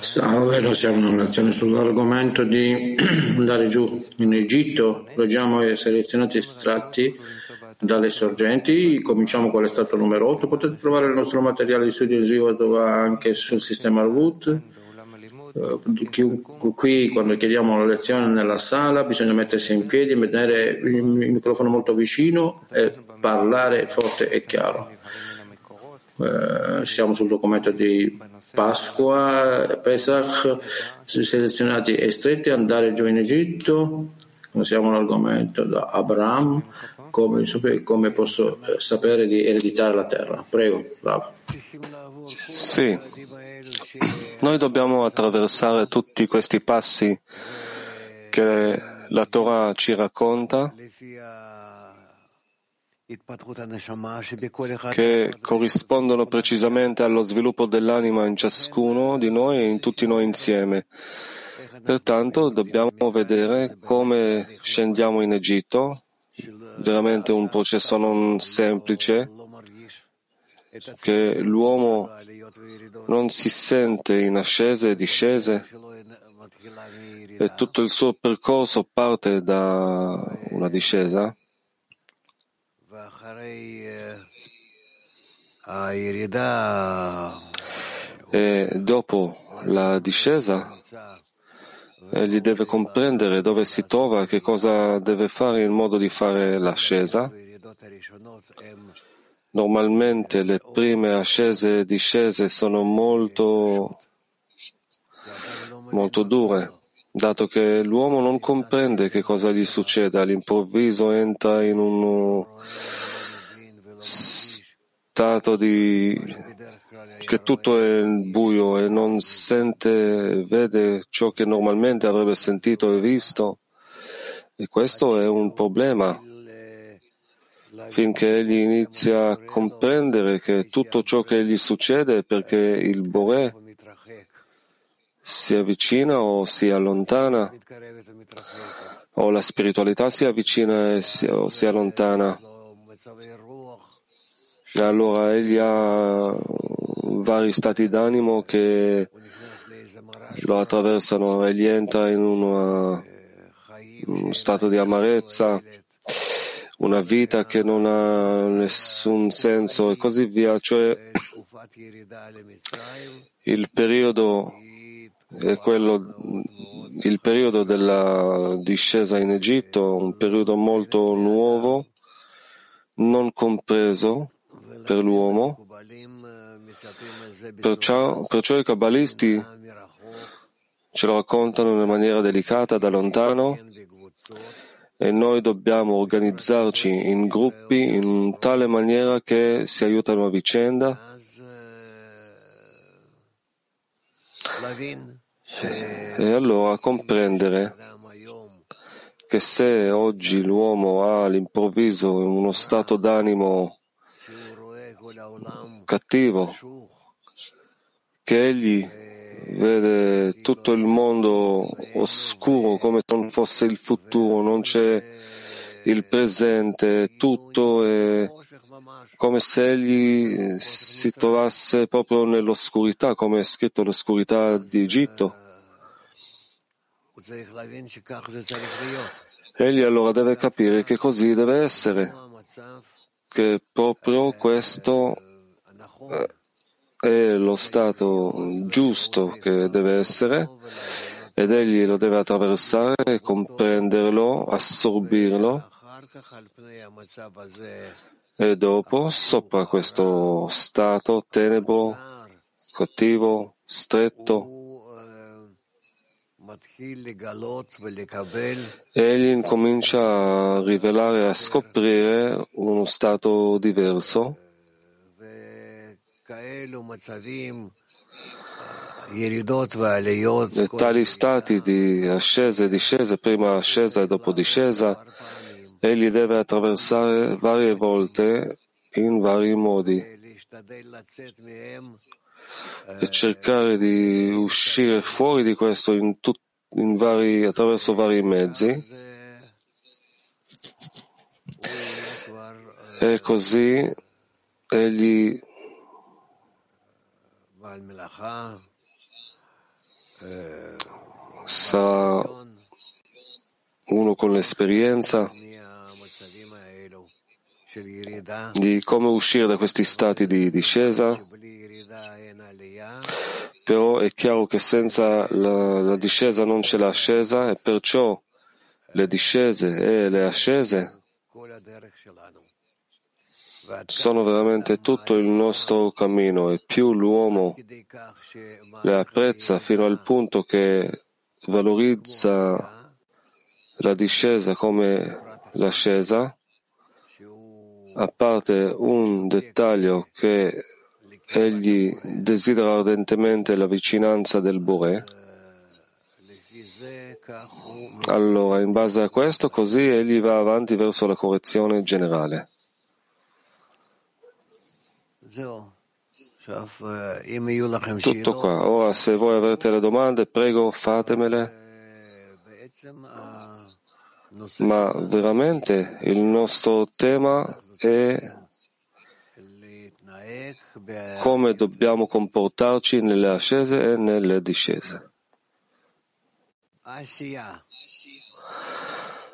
Salve, noi siamo in una lezione sull'argomento di andare giù in Egitto. Leggiamo i selezionati estratti dalle sorgenti. Cominciamo con l'estratto numero 8. Potete trovare il nostro materiale di studio visivo anche sul sistema Root. Qui, quando chiediamo la lezione nella sala, bisogna mettersi in piedi, tenere il microfono molto vicino e parlare forte e chiaro. Eh, siamo sul documento di Pasqua, Pesach, selezionati e stretti, andare giù in Egitto, siamo all'argomento da Abraham, come, come, posso eh, sapere di ereditare la terra. Prego, bravo. Sì, noi dobbiamo attraversare tutti questi passi che la Torah ci racconta che corrispondono precisamente allo sviluppo dell'anima in ciascuno di noi e in tutti noi insieme. Pertanto dobbiamo vedere come scendiamo in Egitto, veramente un processo non semplice, che l'uomo non si sente in ascese e discese e tutto il suo percorso parte da una discesa e dopo la discesa egli deve comprendere dove si trova, che cosa deve fare in modo di fare l'ascesa. Normalmente le prime ascese e discese sono molto, molto dure, dato che l'uomo non comprende che cosa gli succede, all'improvviso entra in un stato di che tutto è buio e non sente, vede ciò che normalmente avrebbe sentito e visto. E questo è un problema finché egli inizia a comprendere che tutto ciò che gli succede è perché il Bore si avvicina o si allontana, o la spiritualità si avvicina o si allontana. E allora egli ha vari stati d'animo che lo attraversano, egli entra in una, uno stato di amarezza, una vita che non ha nessun senso e così via. Cioè il periodo è quello, il periodo della discesa in Egitto, un periodo molto nuovo, non compreso per l'uomo. Perciò, perciò i kabbalisti ce lo raccontano in maniera delicata da lontano e noi dobbiamo organizzarci in gruppi in tale maniera che si aiutano a vicenda e allora comprendere che se oggi l'uomo ha all'improvviso uno stato d'animo cattivo, che egli vede tutto il mondo oscuro come se non fosse il futuro, non c'è il presente, tutto è come se egli si trovasse proprio nell'oscurità, come è scritto l'oscurità di Egitto. Egli allora deve capire che così deve essere, che proprio questo è lo stato giusto che deve essere ed egli lo deve attraversare, comprenderlo, assorbirlo. E dopo, sopra questo stato tenebro, cattivo, stretto, egli incomincia a rivelare, a scoprire uno stato diverso tali stati di ascesa e discesa, prima ascesa e dopo discesa, egli deve attraversare varie volte in vari modi e cercare di uscire fuori di questo in tut, in vari, attraverso vari mezzi. E così egli sa uno con l'esperienza di come uscire da questi stati di discesa, però è chiaro che senza la, la discesa non c'è l'ascesa e perciò le discese e le ascese sono veramente tutto il nostro cammino e più l'uomo le apprezza fino al punto che valorizza la discesa come l'ascesa, a parte un dettaglio che egli desidera ardentemente la vicinanza del Bore, allora in base a questo così egli va avanti verso la correzione generale. Tutto qua. Ora se voi avete le domande, prego fatemele. Ma veramente il nostro tema è come dobbiamo comportarci nelle ascese e nelle discese.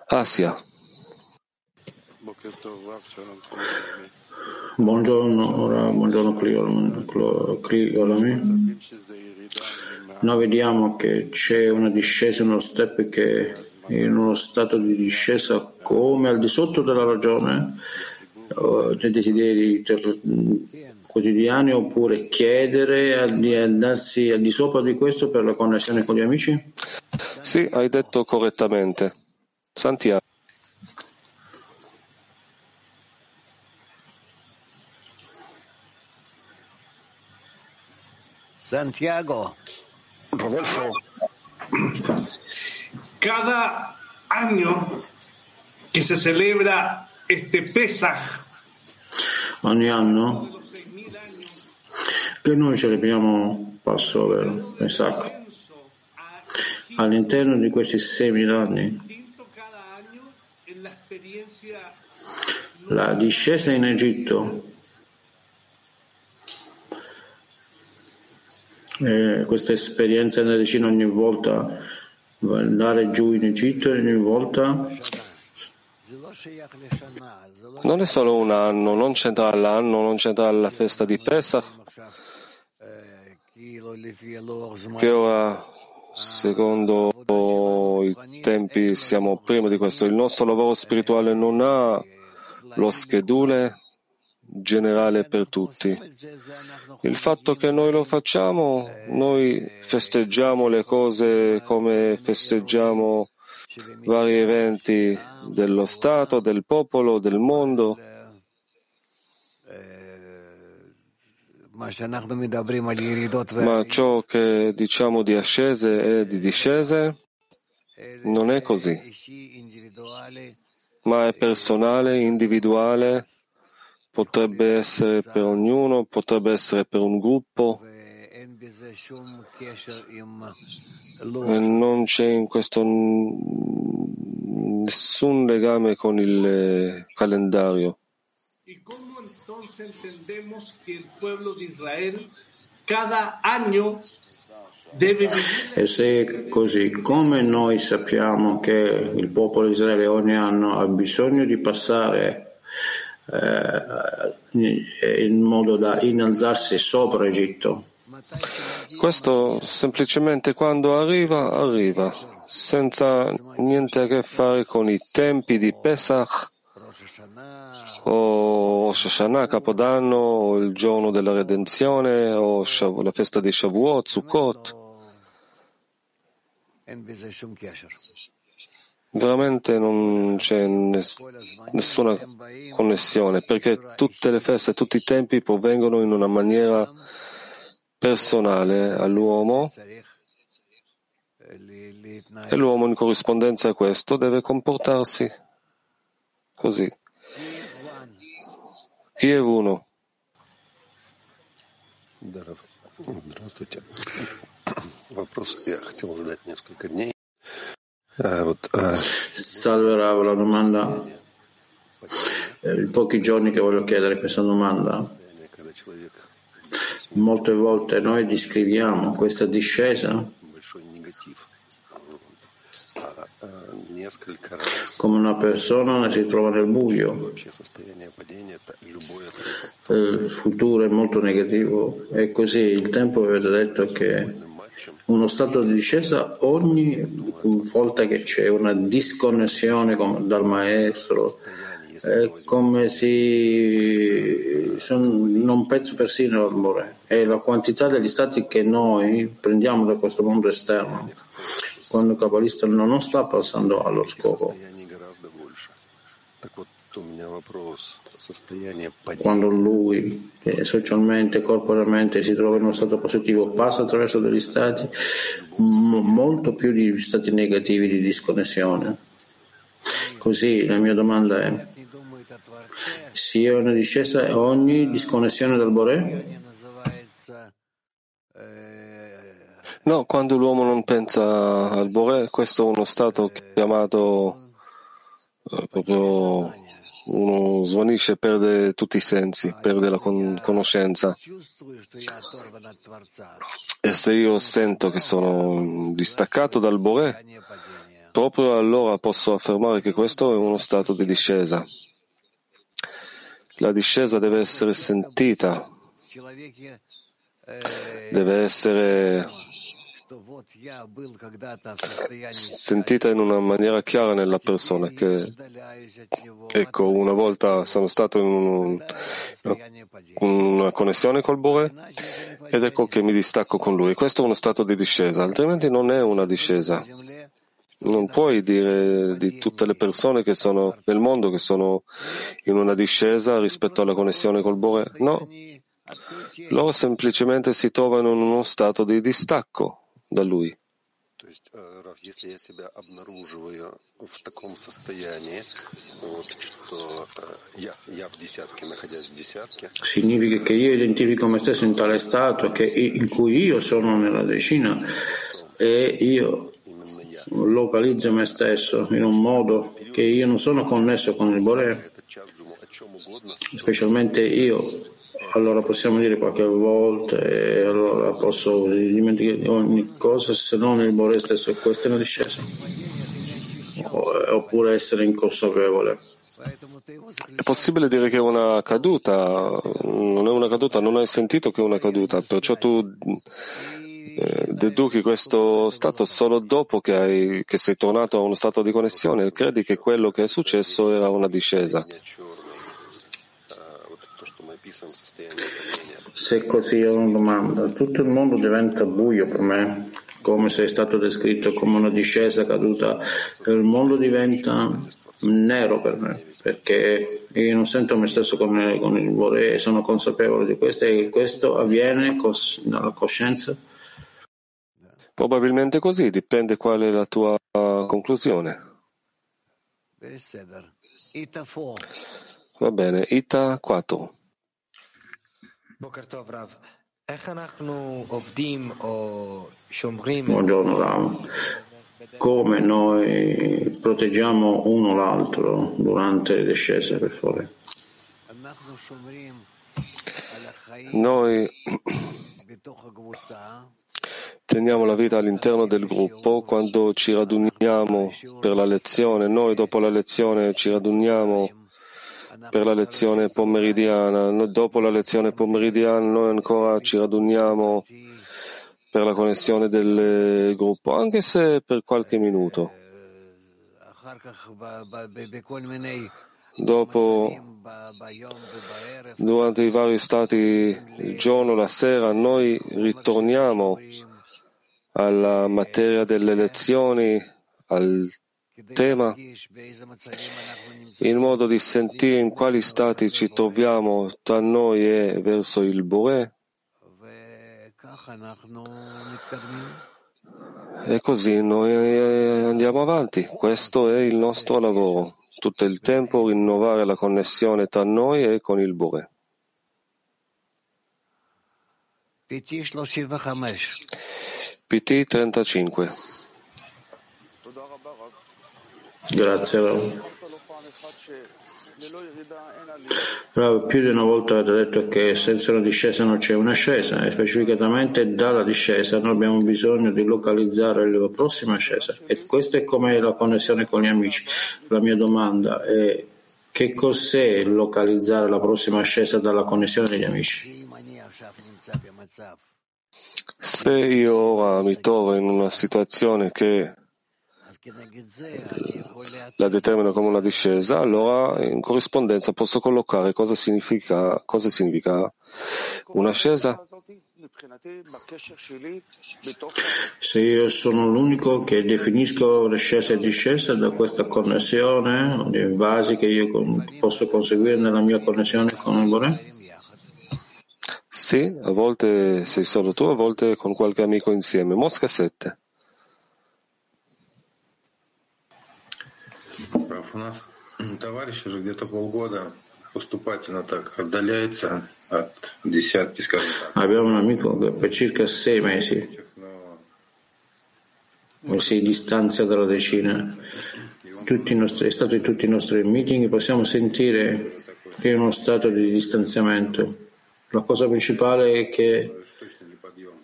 Asia. Buongiorno, ora, buongiorno Cliolami. Noi vediamo che c'è una discesa, uno step che è in uno stato di discesa come al di sotto della ragione, dei desideri quotidiani oppure chiedere di andarsi al di sopra di questo per la connessione con gli amici? Sì, hai detto correttamente. Santiago. Santiago. Rodolfo, cada año que se celebra este Pesach, Ogni anno che noi celebriamo Passover, Pesach, all'interno di questi 6.000 anni, la discesa in Egitto eh, questa esperienza nel vicino ogni volta andare giù in Egitto ogni volta. Non è solo un anno, non c'entra l'anno, non c'entra la festa di Pesach, che ora, secondo i tempi, siamo prima di questo. Il nostro lavoro spirituale non ha lo schedule generale per tutti. Il fatto che noi lo facciamo, noi festeggiamo le cose come festeggiamo vari eventi dello Stato, del popolo, del mondo. Ma ciò che diciamo di ascese e di discese non è così, ma è personale, individuale, potrebbe essere per ognuno, potrebbe essere per un gruppo. E non c'è in questo nessun legame con il calendario. ¿y cómo entonces entendemos que el pueblo de Israel cada año debe vivir e se è così come noi sappiamo che il popolo di Israele ogni anno ha bisogno di passare eh, in modo da innalzarsi sopra Egitto Questo semplicemente quando arriva, arriva, senza niente a che fare con i tempi di Pesach o Rosh Hashanah, Capodanno, o il giorno della redenzione, o la festa di Shavuot, Sukkot Veramente non c'è ness- nessuna connessione, perché tutte le feste, tutti i tempi provengono in una maniera personale all'uomo e l'uomo in corrispondenza a questo deve comportarsi così. Kiev 1. Здравствуйте. Вопрос я хотел задать несколько дней. Salve Rav, la domanda, eh, In pochi giorni che voglio chiedere questa domanda. Molte volte noi descriviamo questa discesa come una persona che si trova nel buio. Eh, il futuro è molto negativo È così il tempo avete detto che uno stato di discesa ogni volta che c'è una disconnessione dal maestro è come se non penso persino al è la quantità degli stati che noi prendiamo da questo mondo esterno. Quando il cabalista non sta passando allo scopo quando lui eh, socialmente, corporalmente si trova in uno stato positivo, passa attraverso degli stati m- molto più di stati negativi di disconnessione. Così la mia domanda è, sia una discesa ogni disconnessione dal Bore? No, quando l'uomo non pensa al Bore, questo è uno stato chiamato eh, proprio uno svanisce e perde tutti i sensi, perde la con- conoscenza. E se io sento che sono distaccato dal Bore, proprio allora posso affermare che questo è uno stato di discesa. La discesa deve essere sentita, deve essere sentita in una maniera chiara nella persona che ecco una volta sono stato in un, una connessione col Bore ed ecco che mi distacco con lui. Questo è uno stato di discesa altrimenti non è una discesa. Non puoi dire di tutte le persone che sono nel mondo che sono in una discesa rispetto alla connessione col Bore? no. loro semplicemente si trovano in uno stato di distacco da lui. Significa che io identifico me stesso in tale stato che, in cui io sono nella decina e io localizzo me stesso in un modo che io non sono connesso con il Bore, specialmente io allora possiamo dire qualche volta e allora posso dimenticare ogni cosa se non il Bore stesso questa è una discesa oppure essere inconsapevole. È possibile dire che è una caduta? Non è una caduta non hai sentito che è una caduta perciò tu eh, deduci questo stato solo dopo che, hai, che sei tornato a uno stato di connessione e credi che quello che è successo era una discesa Se così è una domanda, tutto il mondo diventa buio per me, come se è stato descritto come una discesa caduta, il mondo diventa nero per me, perché io non sento me stesso con, con il vorrei, sono consapevole di questo e questo avviene cos, dalla coscienza. Probabilmente così, dipende qual è la tua conclusione. Va bene, Ita 4. Buongiorno Ram. Come noi proteggiamo uno l'altro durante le discese, per favore? Noi teniamo la vita all'interno del gruppo quando ci raduniamo per la lezione. Noi dopo la lezione ci raduniamo per la lezione pomeridiana. Dopo la lezione pomeridiana noi ancora ci raduniamo per la connessione del gruppo, anche se per qualche minuto. Dopo, durante i vari stati, il giorno, la sera, noi ritorniamo alla materia delle lezioni, al tema in modo di sentire in quali stati ci troviamo tra noi e verso il Bore e così noi andiamo avanti. Questo è il nostro lavoro. Tutto il tempo rinnovare la connessione tra noi e con il Bore. PT 35 Grazie Raul. Più di una volta avete detto che senza una discesa non c'è un'ascesa e specificatamente dalla discesa noi abbiamo bisogno di localizzare la prossima ascesa e questa è come la connessione con gli amici. La mia domanda è che cos'è localizzare la prossima ascesa dalla connessione degli amici? Se io ora mi trovo in una situazione che la determino come una discesa, allora in corrispondenza posso collocare cosa significa, cosa significa un'ascesa. Se io sono l'unico che definisco ascesa e discesa da questa connessione di vasi che io posso conseguire nella mia connessione con il Bore? Sì, a volte sei solo tu, a volte con qualche amico insieme. Mosca 7. У нас товарищ уже где-то полгода поступательно так отдаляется от десятки, скажем так. Abbiamo un amico che per circa sei mesi si distanzia dalla decina. Tutti nostri, è stato in tutti i nostri meeting possiamo sentire che è uno stato di distanziamento. La cosa principale è che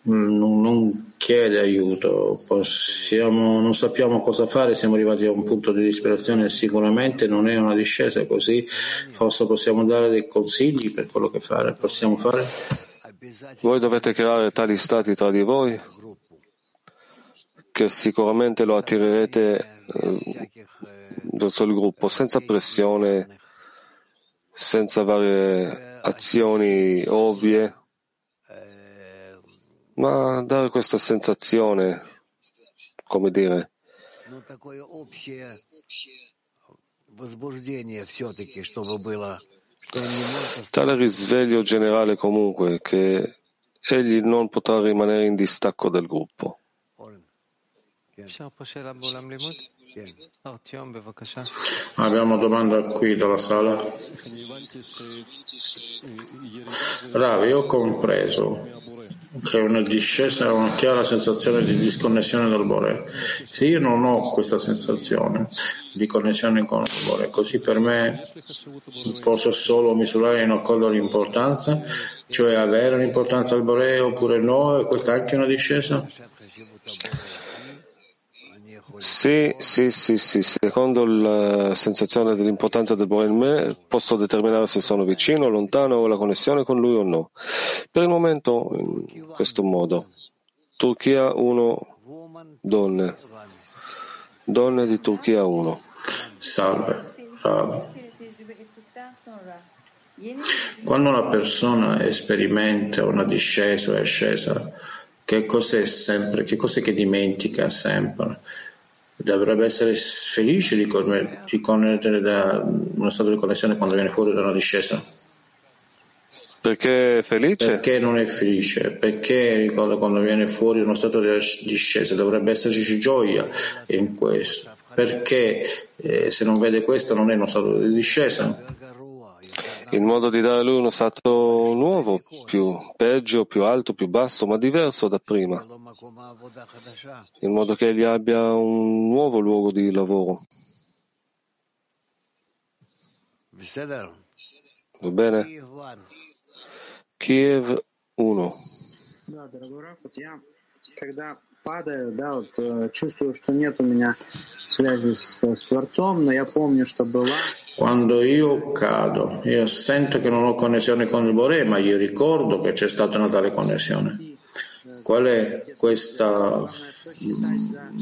non chiede aiuto, possiamo, non sappiamo cosa fare, siamo arrivati a un punto di disperazione, sicuramente non è una discesa così, forse possiamo dare dei consigli per quello che fare, possiamo fare? Voi dovete creare tali stati tra di voi che sicuramente lo attirerete eh, verso il gruppo senza pressione, senza varie azioni ovvie ma dare questa sensazione, come dire, tale risveglio generale comunque che egli non potrà rimanere in distacco del gruppo. Abbiamo domanda qui dalla sala. Ravi, ho compreso che una discesa una chiara sensazione di disconnessione dal Bore. Se io non ho questa sensazione di connessione con il Bore, così per me posso solo misurare in accordo l'importanza, cioè avere l'importanza del Bore oppure no, e questa è anche una discesa? Sì, sì, sì, sì, secondo la sensazione dell'importanza del Bore in me posso determinare se sono vicino, lontano o la connessione con lui o no. Per il momento in questo modo. Turchia 1, donne. Donne di Turchia 1. Salve, salve. Quando una persona sperimenta una discesa o ascesa, che cos'è sempre, che cos'è che dimentica sempre? Dovrebbe essere felice di, di connettere da uno stato di connessione quando viene fuori da una discesa. Perché è felice? Perché non è felice? Perché ricorda quando viene fuori uno stato di discesa? Dovrebbe esserci gioia in questo. Perché eh, se non vede questo non è uno stato di discesa? In modo di dare a lui uno stato nuovo, più peggio, più alto, più basso, ma diverso da prima, in modo che egli abbia un nuovo luogo di lavoro. Va bene? Kiev 1 падаю, да, вот э, чувствую, что нет у меня связи с, с Творцом, но я помню, что была. Quando io cado, io sento che non ho connessione con il Bore, ma io ricordo che c'è stata una tale connessione. Qual è questo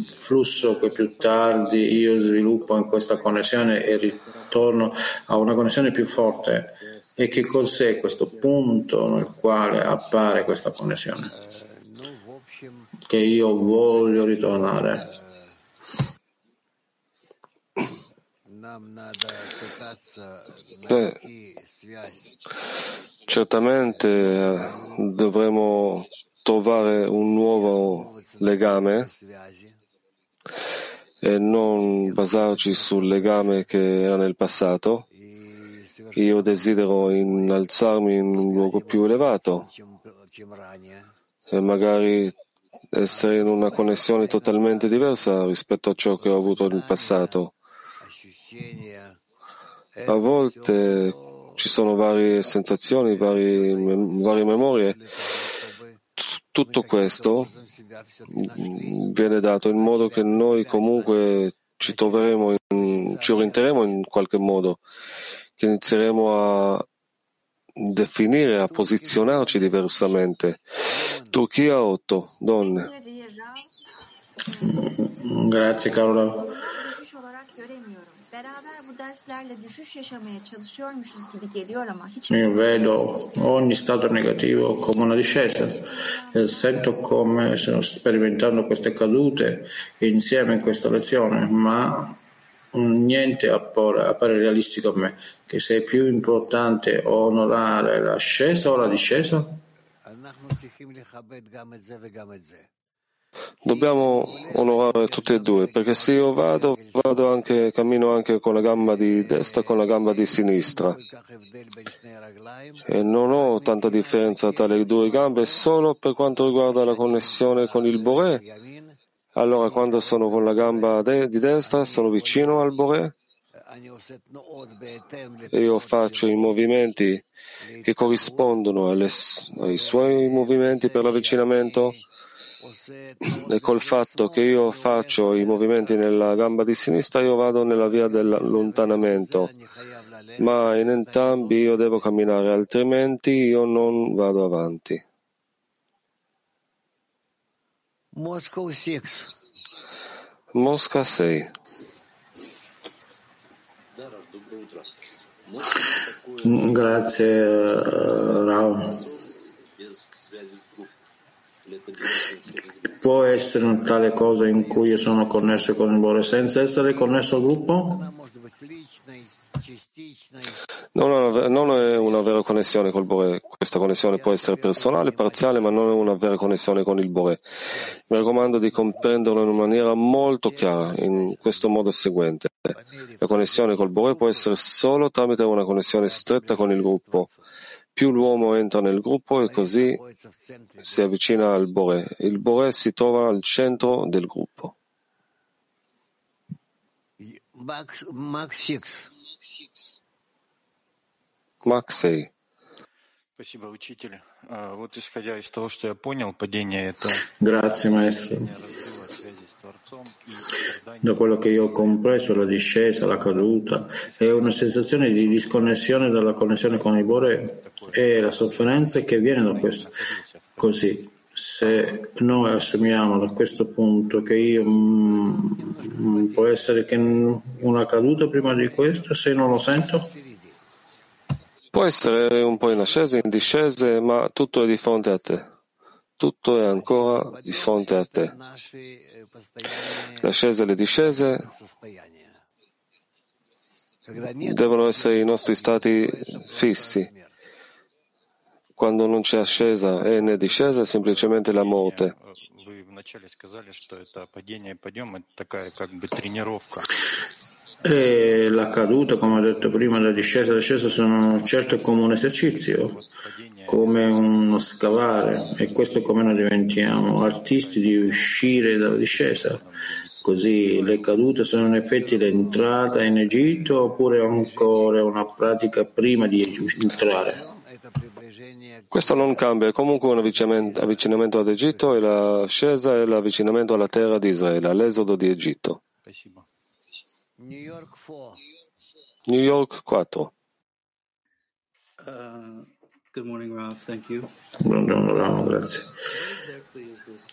flusso che più tardi io sviluppo in questa connessione e ritorno a una connessione più forte? E che cos'è questo punto nel quale appare questa connessione? Che io voglio ritornare. Beh, certamente eh, dovremo trovare un nuovo legame e non basarci sul legame che era nel passato. Io desidero innalzarmi in un luogo più elevato e magari essere in una connessione totalmente diversa rispetto a ciò che ho avuto nel passato A volte ci sono varie sensazioni, varie, varie memorie. Tutto questo viene dato in modo che noi comunque ci troveremo, in, ci orienteremo in qualche modo, che inizieremo a definire, a posizionarci diversamente. Turchia 8, donne. Grazie Carola. Io vedo ogni stato negativo come una discesa e sento come sto sperimentando queste cadute insieme in questa lezione, ma niente appare realistico a me, che se è più importante onorare l'ascesa o la discesa? Dobbiamo onorare tutti e due, perché se io vado, vado anche, cammino anche con la gamba di destra e con la gamba di sinistra. E non ho tanta differenza tra le due gambe solo per quanto riguarda la connessione con il Boré. Allora, quando sono con la gamba de- di destra, sono vicino al Boré io faccio i movimenti che corrispondono alle, ai suoi movimenti per l'avvicinamento e col fatto che io faccio i movimenti nella gamba di sinistra io vado nella via dell'allontanamento. ma in entrambi io devo camminare altrimenti io non vado avanti. Mosca 6 Grazie Rao. Può essere una tale cosa in cui io sono connesso con il Bore senza essere connesso al gruppo? Non è una vera connessione col Bore. Questa connessione può essere personale, parziale, ma non è una vera connessione con il Bore. Mi raccomando di comprenderlo in maniera molto chiara, in questo modo seguente. La connessione col Bore può essere solo tramite una connessione stretta con il gruppo. Più l'uomo entra nel gruppo e così si avvicina al Bore. Il Bore si trova al centro del gruppo. Max 6. Maksai. Grazie maestro. Da quello che io ho compreso, la discesa, la caduta, è una sensazione di disconnessione dalla connessione con il cuore e la sofferenza che viene da questo. Così, se noi assumiamo da questo punto che io mh, può essere che una caduta prima di questo, se non lo sento Può essere un po' in ascesa, in discese, ma tutto è di fronte a te. Tutto è ancora di fronte a te. L'ascesa e le discese devono essere i nostri stati fissi. Quando non c'è ascesa e né discesa, è semplicemente la morte. E la caduta, come ho detto prima, la discesa e l'ascesa sono certo come un esercizio, come uno scavare, e questo è come noi diventiamo artisti di uscire dalla discesa. Così le cadute sono in effetti l'entrata in Egitto oppure ancora una pratica prima di entrare? Questo non cambia, è comunque un avvicinamento ad Egitto e l'ascesa è l'avvicinamento alla terra di Israele, all'esodo di Egitto. New York 4. Uh, good morning, Rav. Thank you. Buongiorno Ramo, grazie.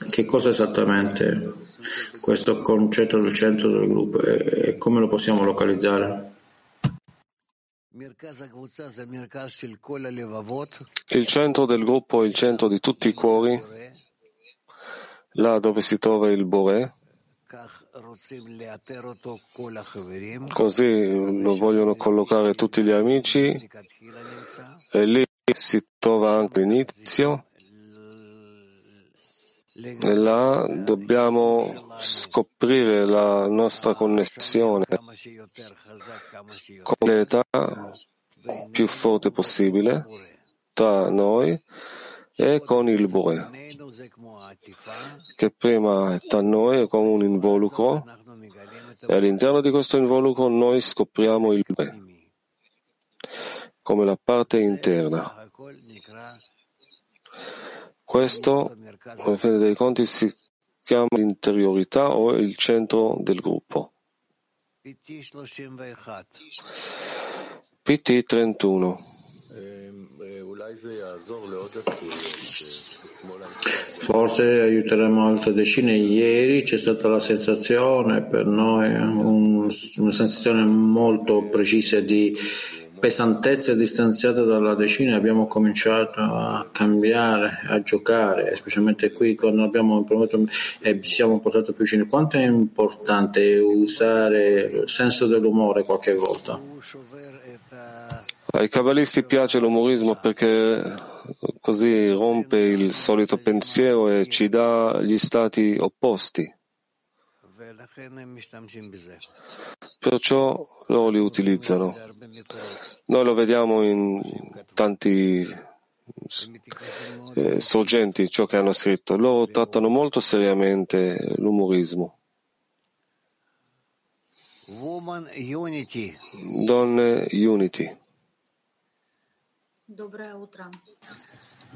Che cosa esattamente questo concetto del centro del gruppo e come lo possiamo localizzare? Il centro del gruppo è il centro di tutti i cuori, là dove si trova il Boré. Così lo vogliono collocare tutti gli amici. E lì si trova anche l'inizio e là dobbiamo scoprire la nostra connessione con l'età più forte possibile tra noi e con il Bore, che prima è tra noi è come un involucro e all'interno di questo involucro noi scopriamo il Bore. come la parte interna. Questo, alla fine dei conti, si chiama l'interiorità o il centro del gruppo. PT 31 Forse aiuteremo altre decine. Ieri c'è stata la sensazione per noi, un, una sensazione molto precisa di pesantezza distanziata dalla decina. Abbiamo cominciato a cambiare, a giocare, specialmente qui quando abbiamo provato e siamo portati più vicini. Quanto è importante usare il senso dell'umore qualche volta? Ai cabalisti piace l'umorismo perché così rompe il solito pensiero e ci dà gli stati opposti. Perciò loro li utilizzano. Noi lo vediamo in tanti eh, sorgenti, ciò che hanno scritto. Loro trattano molto seriamente l'umorismo. Donne Unity. Доброе утро.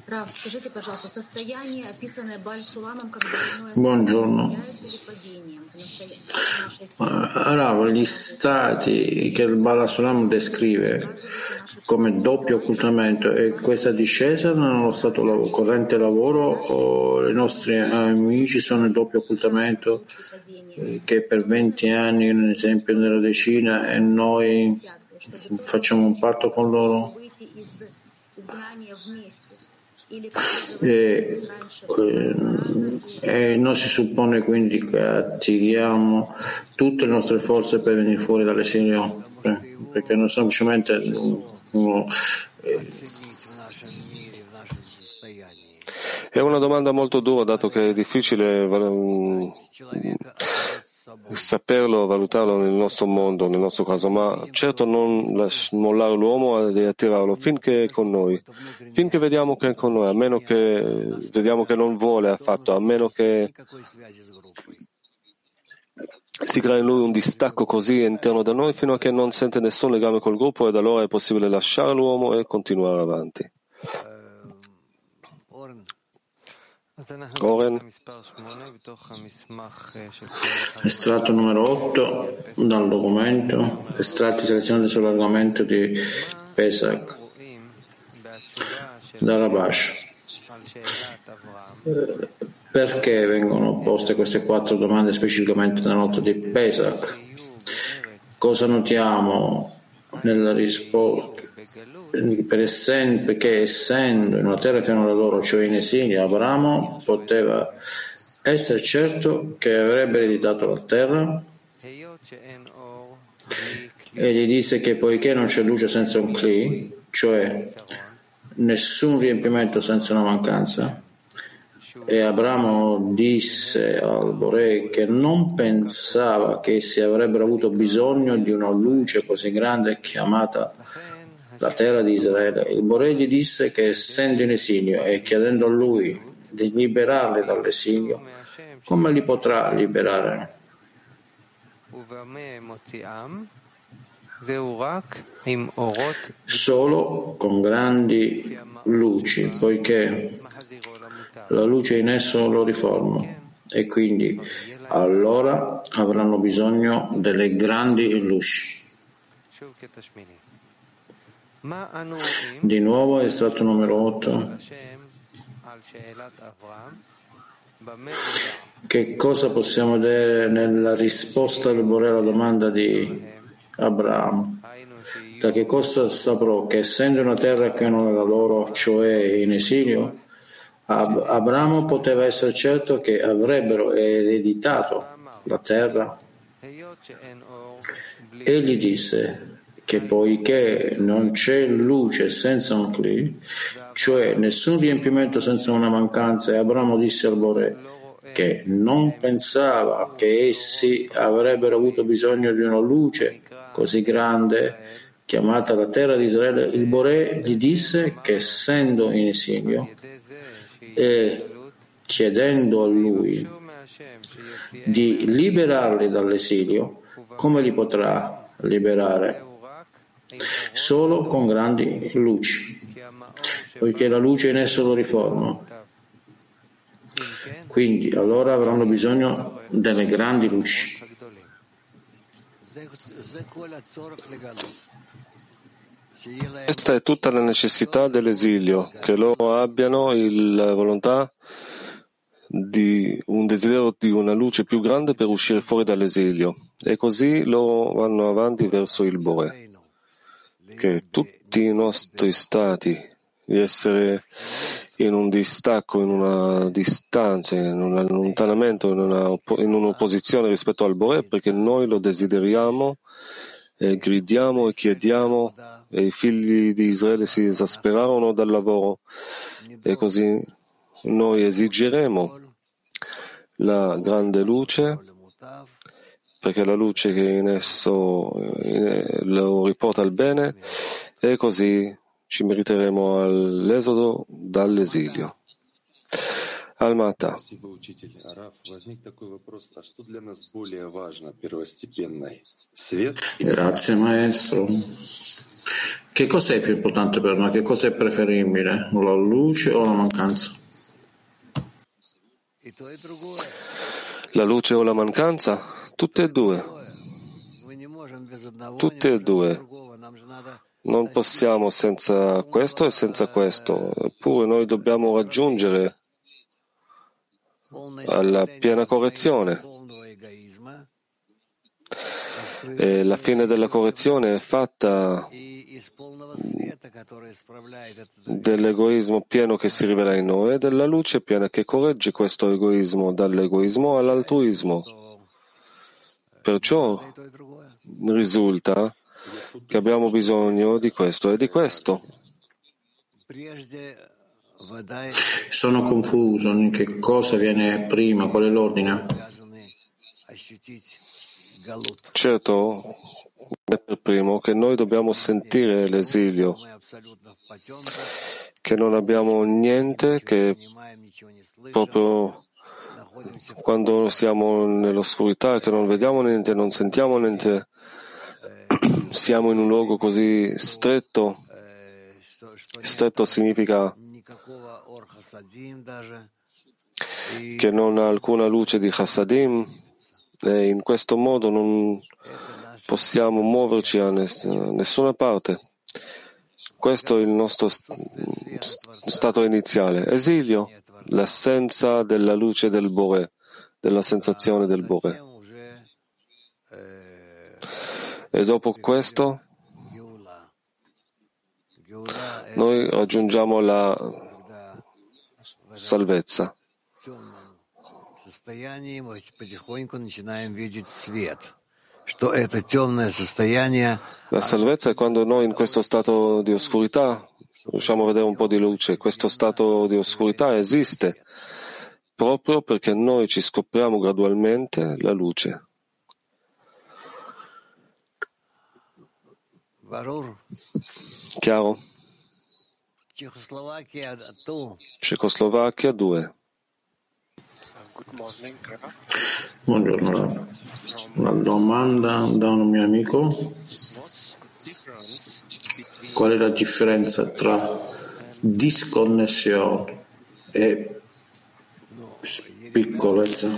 Рав, скажите, пожалуйста, состояние, описанное Баль-Шуламом, как двойное Buongiorno. является ли падением в настоящей Allora, gli stati che il Balasulam descrive come doppio occultamento e questa discesa nello stato lav- corrente lavoro o i nostri amici sono il doppio occultamento eh, che per 20 anni, un esempio nella decina, e noi facciamo un patto con loro? E, e eh, eh, eh, non si suppone quindi che attiriamo tutte le nostre forze per venire fuori dalle signore, perché non semplicemente no, eh, è una domanda molto dura, dato che è difficile saperlo, valutarlo nel nostro mondo, nel nostro caso, ma certo non mollare l'uomo e attirarlo finché è con noi, finché vediamo che è con noi, a meno che vediamo che non vuole affatto, a meno che si crea in lui un distacco così interno da noi fino a che non sente nessun legame col gruppo ed allora è possibile lasciare l'uomo e continuare avanti. Oren, estratto numero 8 dal documento, estratti selezionati sull'argomento di Pesach, da Rabash. Perché vengono poste queste quattro domande specificamente nella nota di Pesach? Cosa notiamo nella risposta? Essen- perché essendo in una terra che non è loro, cioè in esilio, Abramo poteva essere certo che avrebbe ereditato la terra e gli disse che poiché non c'è luce senza un cli, cioè nessun riempimento senza una mancanza, e Abramo disse al Boré che non pensava che essi avrebbero avuto bisogno di una luce così grande chiamata la terra di Israele. Il Boré gli disse che essendo in esilio e chiedendo a lui di liberarli dall'esilio, come li potrà liberare? Solo con grandi luci, poiché la luce in esso lo riforma e quindi allora avranno bisogno delle grandi luci. Di nuovo è stato numero 8. Che cosa possiamo vedere nella risposta del Bore alla domanda di Abramo? Da che cosa saprò che essendo una terra che non era loro, cioè in esilio, Ab- Abramo poteva essere certo che avrebbero ereditato la terra? Egli disse che poiché non c'è luce senza un cli, cioè nessun riempimento senza una mancanza, e Abramo disse al Bore che non pensava che essi avrebbero avuto bisogno di una luce così grande chiamata la terra di Israele, il Bore gli disse che essendo in esilio e chiedendo a lui di liberarli dall'esilio, come li potrà liberare? solo con grandi luci, poiché la luce in esso lo riforma. Quindi allora avranno bisogno delle grandi luci. Questa è tutta la necessità dell'esilio, che loro abbiano la volontà di un desiderio di una luce più grande per uscire fuori dall'esilio e così loro vanno avanti verso il Bore. Che tutti i nostri stati di essere in un distacco, in una distanza, in un allontanamento, in, una, in un'opposizione rispetto al Bore, perché noi lo desideriamo e gridiamo e chiediamo e i figli di Israele si esasperarono dal lavoro e così noi esigeremo la grande luce perché la luce che in esso lo riporta al bene e così ci meriteremo all'esodo dall'esilio. Almata. Grazie maestro. Che cos'è più importante per noi? Che cos'è preferibile? La luce o la mancanza? La luce o la mancanza? Tutte e due. Tutte e due. Non possiamo senza questo e senza questo, eppure noi dobbiamo raggiungere alla piena correzione. E la fine della correzione è fatta dell'egoismo pieno che si rivela in noi e della luce piena che corregge questo egoismo dall'egoismo all'altruismo. Perciò risulta che abbiamo bisogno di questo e di questo. Sono confuso in che cosa viene prima, qual è l'ordine? Certo, per primo che noi dobbiamo sentire l'esilio, che non abbiamo niente, che proprio quando siamo nell'oscurità, che non vediamo niente, non sentiamo niente, siamo in un luogo così stretto. Stretto significa che non ha alcuna luce di Chassadim e in questo modo non possiamo muoverci a nessuna parte. Questo è il nostro stato iniziale. Esilio, l'assenza della luce del Bore, della sensazione del Bore. E dopo questo noi raggiungiamo la salvezza. La salvezza è quando noi in questo stato di oscurità riusciamo a vedere un po' di luce. Questo stato di oscurità esiste proprio perché noi ci scopriamo gradualmente la luce. Chiaro? Cecoslovacchia 2. Buongiorno, una domanda da un mio amico. Qual è la differenza tra disconnessione e piccolezza?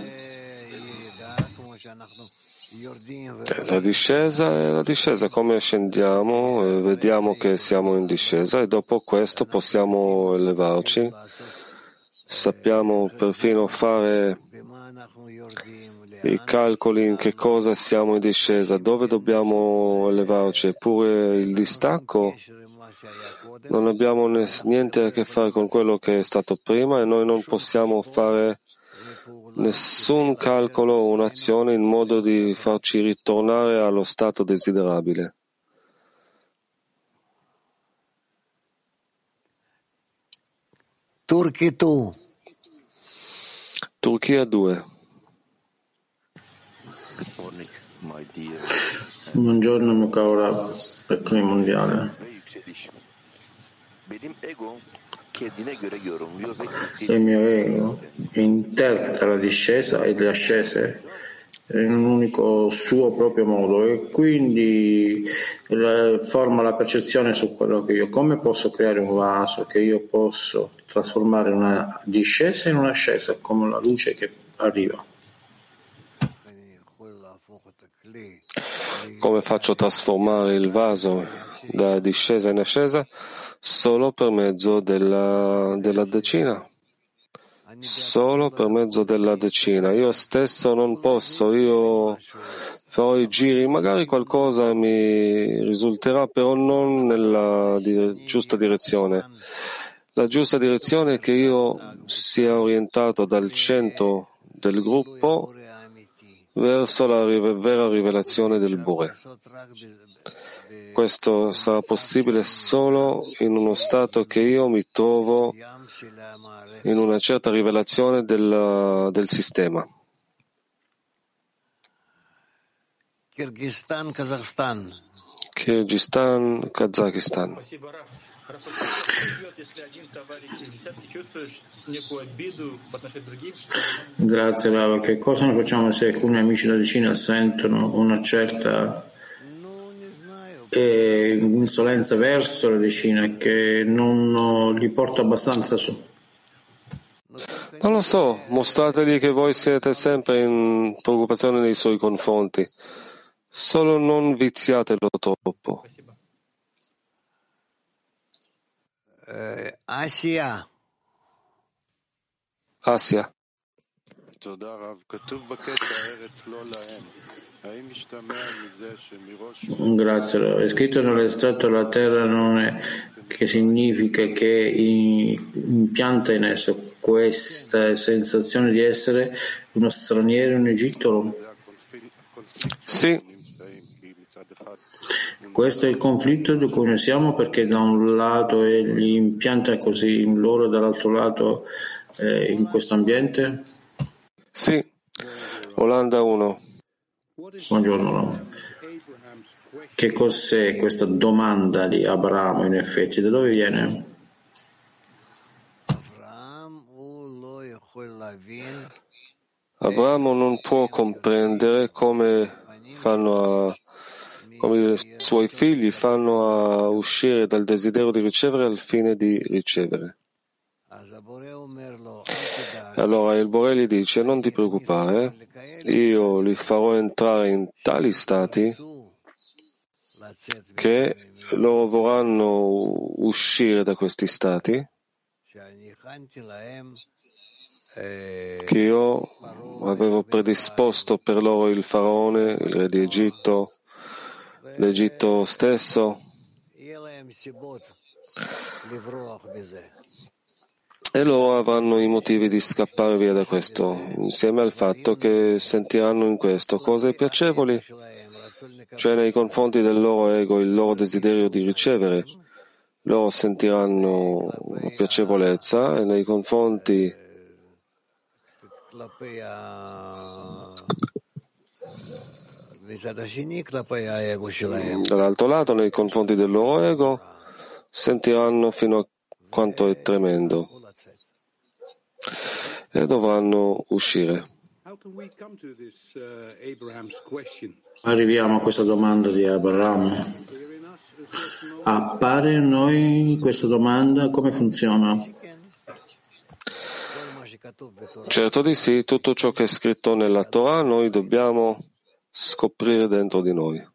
La discesa è la discesa, come scendiamo, vediamo che siamo in discesa e dopo questo possiamo elevarci. Sappiamo perfino fare i calcoli in che cosa siamo in discesa, dove dobbiamo elevarci, eppure il distacco non abbiamo niente a che fare con quello che è stato prima e noi non possiamo fare nessun calcolo o un'azione in modo di farci ritornare allo stato desiderabile. Turchia 2. Buongiorno mio caro Pecni mondiale. Il mio ego interpreta la discesa e le ascese in un unico suo proprio modo e quindi forma la percezione su quello che io come posso creare un vaso che io posso trasformare una discesa in un'ascesa come la luce che arriva. Come faccio a trasformare il vaso da discesa in ascesa? Solo per mezzo della, della decina solo per mezzo della decina. Io stesso non posso, io farò i giri, magari qualcosa mi risulterà, però non nella giusta direzione. La giusta direzione è che io sia orientato dal centro del gruppo verso la vera rivelazione del Bure. Questo sarà possibile solo in uno stato che io mi trovo in una certa rivelazione del, del sistema. Kirghizistan, Kazakhstan. Kirghizistan, Kazakistan. Grazie Lava. Che cosa ne facciamo se alcuni amici da vicino sentono una certa eh, insolenza verso la vicina che non gli porta abbastanza su? Non lo so, mostrategli che voi siete sempre in preoccupazione nei suoi confronti. Solo non viziatelo troppo. Uh, Asia. Asia. Grazie. È scritto nell'estratto la terra non è che significa che impianta in esso questa sensazione di essere uno straniero in Egitto? Sì. Questo è il conflitto di cui noi siamo perché da un lato egli impianta così loro dall'altro lato eh, in questo ambiente? Sì. Olanda 1. Buongiorno. Che cos'è questa domanda di Abramo in effetti? Da dove viene? Abramo non può comprendere come fanno a, come i suoi figli fanno a uscire dal desiderio di ricevere al fine di ricevere. Allora il Bore gli dice non ti preoccupare, io li farò entrare in tali stati che loro vorranno uscire da questi stati che io avevo predisposto per loro il faraone, il re di Egitto, l'Egitto stesso. E loro avranno i motivi di scappare via da questo, insieme al fatto che sentiranno in questo cose piacevoli, cioè nei confronti del loro ego il loro desiderio di ricevere. Loro sentiranno piacevolezza e nei confronti dall'altro lato, nei confronti del loro ego, sentiranno fino a quanto è tremendo e dovranno uscire. Arriviamo a questa domanda di Abramo. Appare a noi questa domanda come funziona? Certo di sì, tutto ciò che è scritto nella Torah noi dobbiamo scoprire dentro di noi.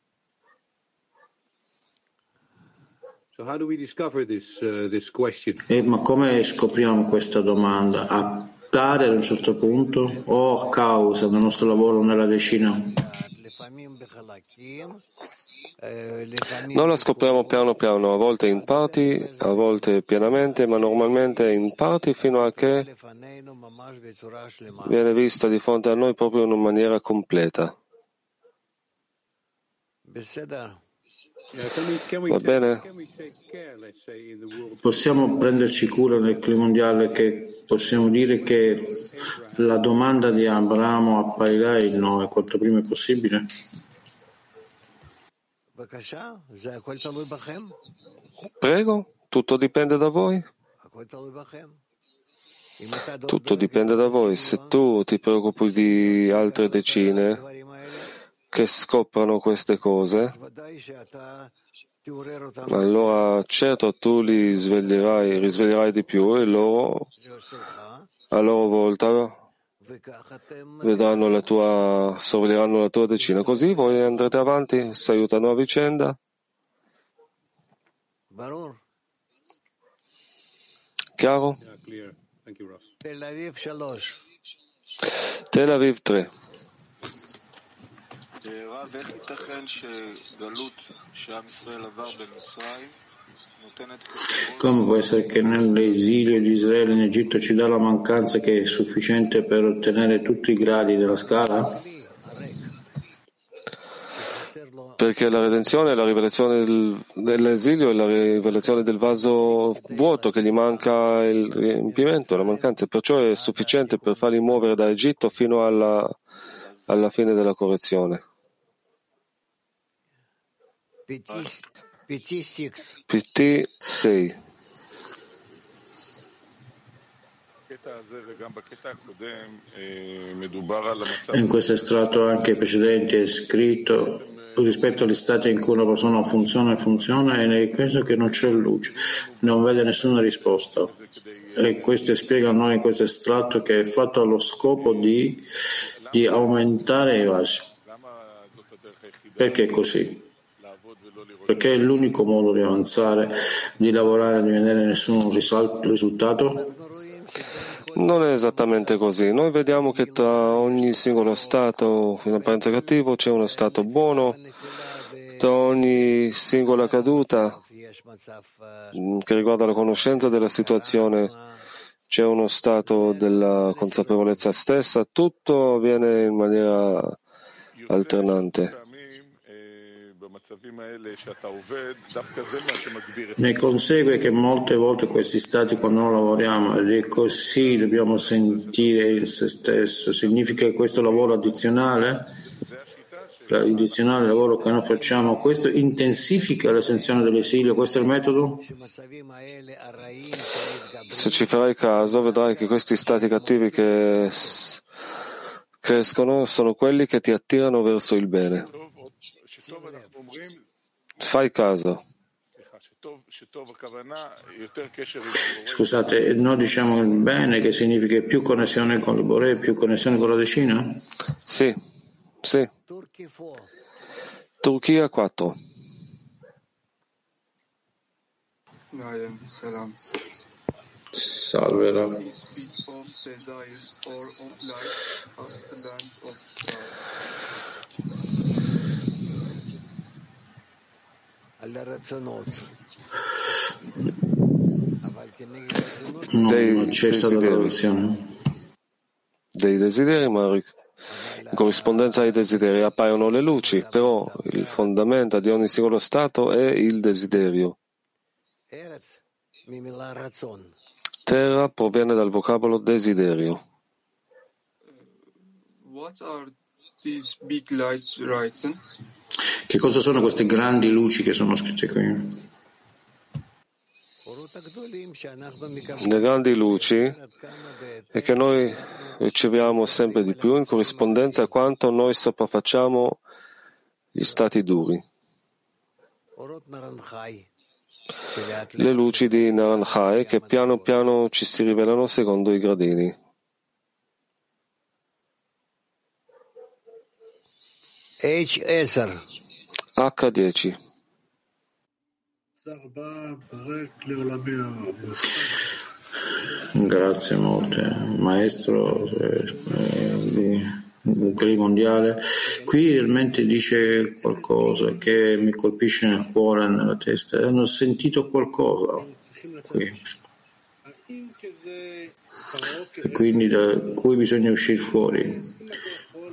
Eh, ma come scopriamo questa domanda? Appare ad un certo punto o a causa del nostro lavoro nella decina? Noi la scopriamo piano piano, a volte in parti, a volte pienamente, ma normalmente in parti fino a che viene vista di fronte a noi proprio in una maniera completa. Va bene? Possiamo prenderci cura nel clima mondiale che possiamo dire che la domanda di Abramo apparirà il 9 quanto prima possibile? Prego, tutto dipende da voi. Tutto dipende da voi. Se tu ti preoccupi di altre decine, che scoprano queste cose, allora certo tu li sveglierai, risveglierai di più e loro a loro volta vedranno la tua, sorveglieranno la tua decina. Così voi andrete avanti, si aiutano a vicenda. Chiaro? Tel Aviv 3 רב, איך ייתכן שגלות שעם ישראל עבר במצרים נותנת Come può essere che nell'esilio di Israele in Egitto ci dà la mancanza che è sufficiente per ottenere tutti i gradi della scala? Perché la redenzione è la rivelazione del, dell'esilio, è la rivelazione del vaso vuoto che gli manca il riempimento, la mancanza, perciò è sufficiente per farli muovere da Egitto fino alla, alla fine della correzione. PT 6. In questo estratto anche precedente è scritto rispetto agli stati in cui una persona funziona e funziona e nel caso che non c'è luce, non vede nessuna risposta. E questo spiega a noi in questo estratto che è fatto allo scopo di, di aumentare i vasi. Perché è così? Perché è l'unico modo di avanzare, di lavorare di vedere nessun risultato? Non è esattamente così. Noi vediamo che tra ogni singolo stato in apparenza cattivo c'è uno stato buono, tra ogni singola caduta che riguarda la conoscenza della situazione c'è uno stato della consapevolezza stessa, tutto avviene in maniera alternante. Ne consegue che molte volte questi stati quando noi lavoriamo ed è così dobbiamo sentire in se stesso, significa che questo lavoro addizionale, l'addizionale lavoro che noi facciamo, questo intensifica l'esenzione dell'esilio, questo è il metodo? Se ci farai caso vedrai che questi stati cattivi che crescono sono quelli che ti attirano verso il bene. Fai caso. Scusate, noi diciamo il bene che significa più connessione con il Bore, più connessione con la decina? Sì, sì. Turchia 4. Salve Rav. No, Dei non c'è stata traduzione. Dei desideri, ma in corrispondenza ai desideri appaiono le luci, però il fondamento di ogni singolo stato è il desiderio. Terra proviene dal vocabolo desiderio. What are these big lights written? Che cosa sono queste grandi luci che sono scritte qui? Le grandi luci è che noi riceviamo sempre di più in corrispondenza a quanto noi sopraffacciamo gli stati duri. Le luci di Naranjai che piano piano ci si rivelano secondo i gradini. H10. H10. Grazie molte, maestro eh, eh, Bucali Mondiale. Qui realmente dice qualcosa che mi colpisce nel cuore e nella testa. Hanno sentito qualcosa qui. E quindi da cui bisogna uscire fuori,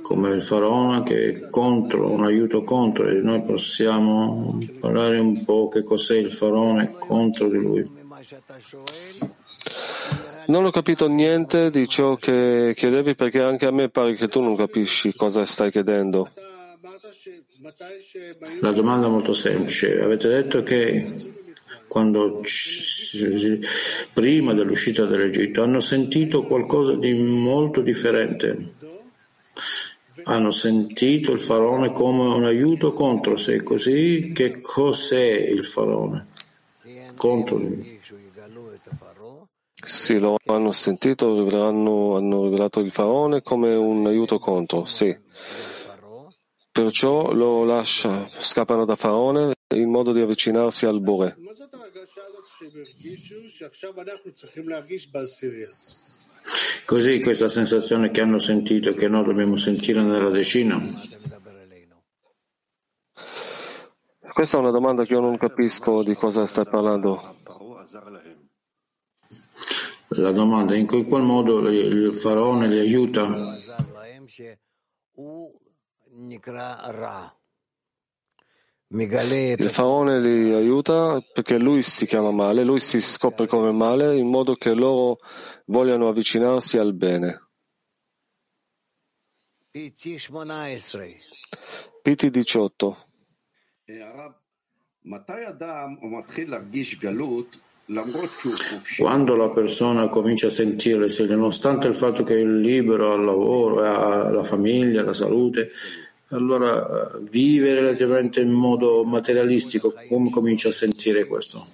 come il faraone che è contro, un aiuto contro, e noi possiamo parlare un po' che cos'è il faraone contro di lui. Non ho capito niente di ciò che chiedevi perché anche a me pare che tu non capisci cosa stai chiedendo. La domanda è molto semplice. Avete detto che quando prima dell'uscita dall'Egitto hanno sentito qualcosa di molto differente. Hanno sentito il faraone come un aiuto contro se è così che cos'è il faraone contro lui Sì, lo hanno sentito, hanno rivelato il faraone come un aiuto contro, sì. Perciò lo lascia, scappano da faraone in modo di avvicinarsi al Bore. Così questa sensazione che hanno sentito e che noi dobbiamo sentire nella decina? Questa è una domanda che io non capisco di cosa stai parlando. La domanda è in qual modo il faraone li aiuta? Il faraone li aiuta perché lui si chiama male, lui si scopre come male in modo che loro vogliano avvicinarsi al bene. PT 18 quando la persona comincia a sentire, se nonostante il fatto che è libero al lavoro, eh, alla famiglia, alla salute, allora eh, vive relativamente in modo materialistico come comincia a sentire questo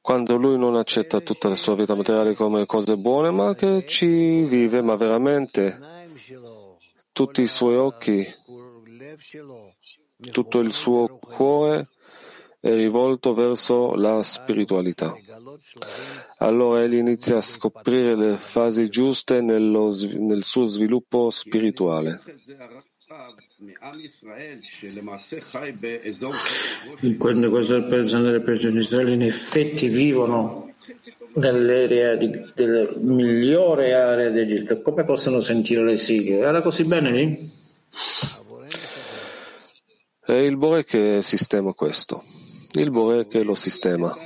Quando lui non accetta tutta la sua vita materiale come cose buone, ma che ci vive, ma veramente tutti i suoi occhi, tutto il suo cuore è rivolto verso la spiritualità. Allora egli inizia a scoprire le fasi giuste nello, nel suo sviluppo spirituale. Quando questo pensano le persone di Israele, in effetti vivono nell'area di, della migliore area d'Egitto. Come possono sentire le sigle? Era così bene lì? È il Bore che sistema questo. Il Bore che lo sistema.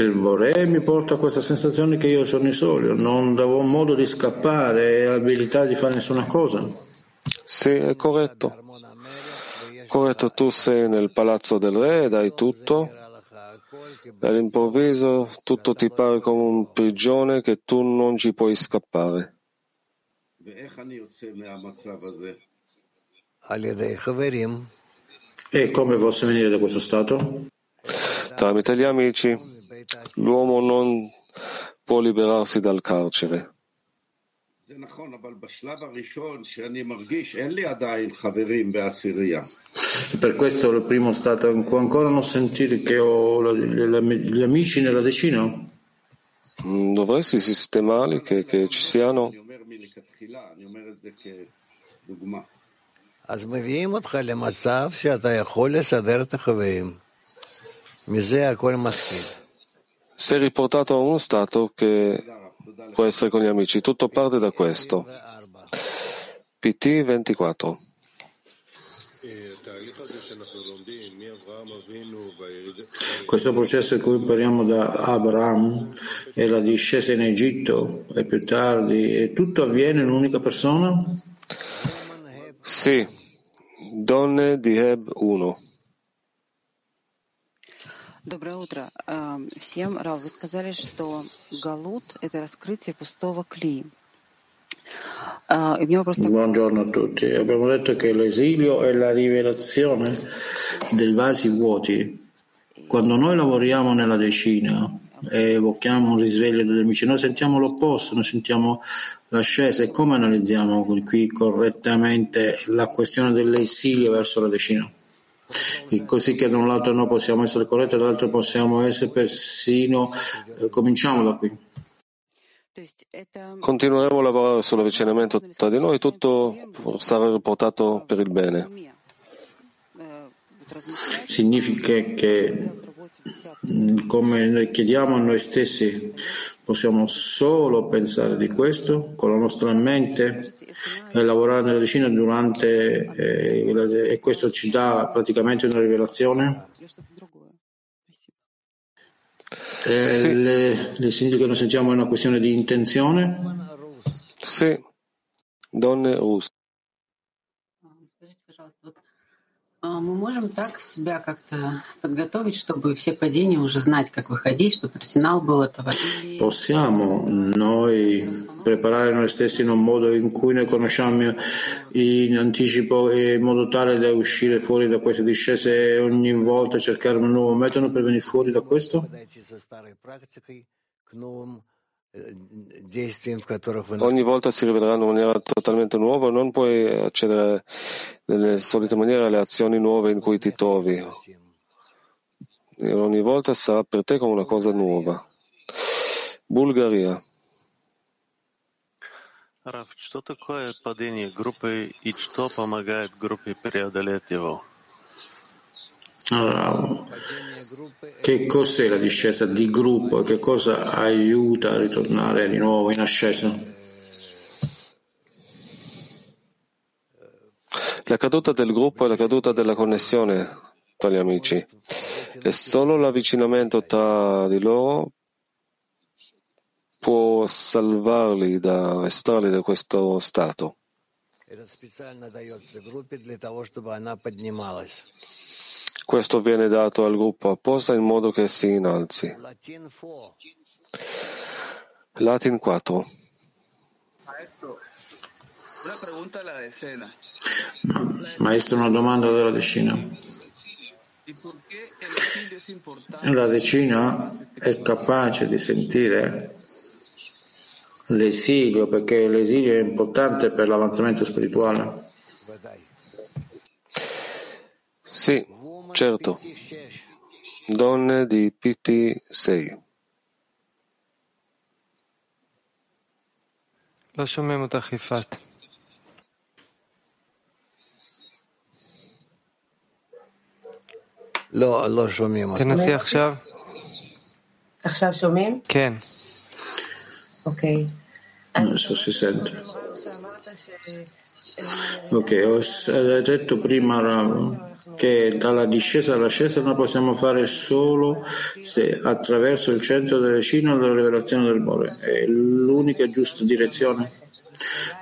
Il vorrei mi porta a questa sensazione che io sono in solo, non avevo modo di scappare e abilità di fare nessuna cosa. Sì, è corretto. Corretto, tu sei nel palazzo del re ed hai tutto. All'improvviso tutto ti pare come un prigione che tu non ci puoi scappare. E come posso venire da questo stato? Tramite gli amici, l'uomo non può liberarsi dal carcere. Per questo è il primo stato in cui ancora non sentire che ho gli amici nella decina? Mm, dovresti sistemare che, che ci siano. אז מביאים אותך למצב שאתה יכול לסדר את החברים. מזה הכל מתחיל. Sei riportato a uno stato che può essere con gli amici. Tutto parte da questo. PT 24. התהליך הזה שאנחנו לומדים מאברהם אבינו והירידה Questo processo in cui impariamo da Abraham e la discesa in Egitto e più tardi, e tutto avviene in un'unica persona? Sì, donne di Heb 1. Доброе утро э, всем. Рав, вы сказали, что галут — это раскрытие пустого кли. Э, И у меня вопрос такой. Buongiorno a tutti. Abbiamo detto che l'esilio è la rivelazione dei vasi vuoti. Quando noi lavoriamo nella decina e evochiamo un risveglio degli amici, noi sentiamo l'opposto, noi sentiamo l'ascesa. E come analizziamo qui correttamente la questione dell'esilio verso la decina? E così che da un lato noi possiamo essere corretti, dall'altro possiamo essere persino, eh, cominciamo da qui. Continueremo a lavorare sull'avvicinamento tra di noi, tutto sarà riportato per il bene. Significa che come noi chiediamo a noi stessi, possiamo solo pensare di questo con la nostra mente e lavorare nella decina durante eh, e questo ci dà praticamente una rivelazione. E le, le significa che noi sentiamo è una questione di intenzione. Sì, donne russe. Мы можем так себя как-то подготовить, чтобы все падения уже знать, как выходить, чтобы арсенал был этого? Possiamo noi preparare noi stessi in un modo in cui noi conosciamo in anticipo e in modo tale da uscire fuori da queste discese e ogni volta cercare un nuovo metodo per venire fuori da questo? Ogni volta si rivedrà in maniera totalmente nuova, non puoi accedere nelle solite maniere alle azioni nuove in cui ti trovi. E ogni volta sarà per te come una cosa nuova. Bulgaria. Раф, что такое падение группы и что помогает группе преодолеть его? Allora, che cos'è la discesa di gruppo e che cosa aiuta a ritornare di nuovo in ascesa? La caduta del gruppo è la caduta della connessione tra gli amici e solo l'avvicinamento tra di loro può salvarli da estrarli da questo stato. Questo viene dato al gruppo apposta in modo che si innalzi. Latin 4. Maestro, una domanda della decina. La decina è capace di sentire l'esilio perché l'esilio è importante per l'avanzamento spirituale. Sì, certo. Donne di PT6. לא שומעים אותך, יפעת. לא, לא שומעים אותך. תנסי עכשיו. עכשיו שומעים? כן. אוקיי. Adesso si sente. Ok, ho detto prima che dalla discesa all'ascesa noi possiamo fare solo se attraverso il centro delle decine della rivelazione del Bore. È l'unica giusta direzione.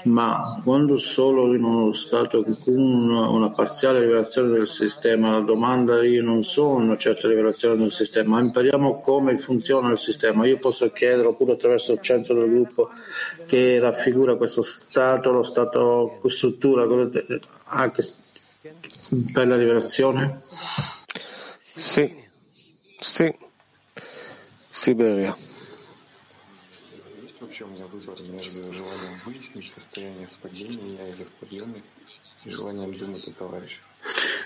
Ma quando solo in uno stato con una parziale rivelazione del sistema, la domanda io non so una certa rivelazione del sistema, ma impariamo come funziona il sistema. Io posso chiedere oppure attraverso il centro del gruppo che raffigura questo stato, lo stato struttura, anche Bella liberazione? Sì, sì, Siberia.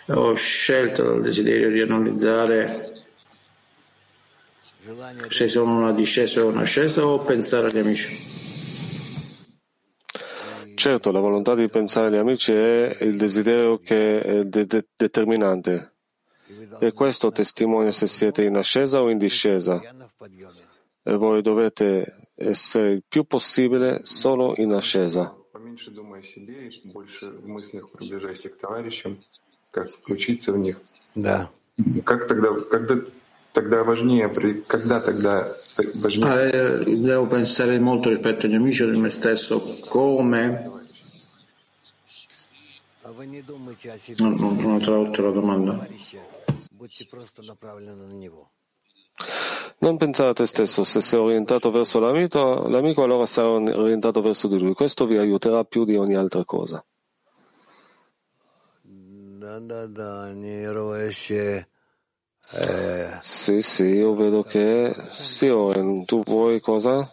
Ho scelto il desiderio di analizzare se sono una discesa o un'ascesa o pensare agli amici. Certo, la volontà di pensare agli amici è il desiderio che è de- de- determinante e questo testimonia se siete in ascesa o in discesa e voi dovete essere il più possibile solo in ascesa. Поменьше думай о себе и больше в мыслях приближайся к товарищам, как включиться в них. Да. Как тогда, когда тогда важнее, при- когда тогда важнее? Eh, devo pensare molto rispetto agli amici e a me stesso, come... non, non la domanda. Non pensare a te stesso, se sei orientato verso l'amico, l'amico allora sarai orientato verso di lui. Questo vi aiuterà più di ogni altra cosa. Sì, sì, io vedo che... Sì, Oren, tu vuoi cosa?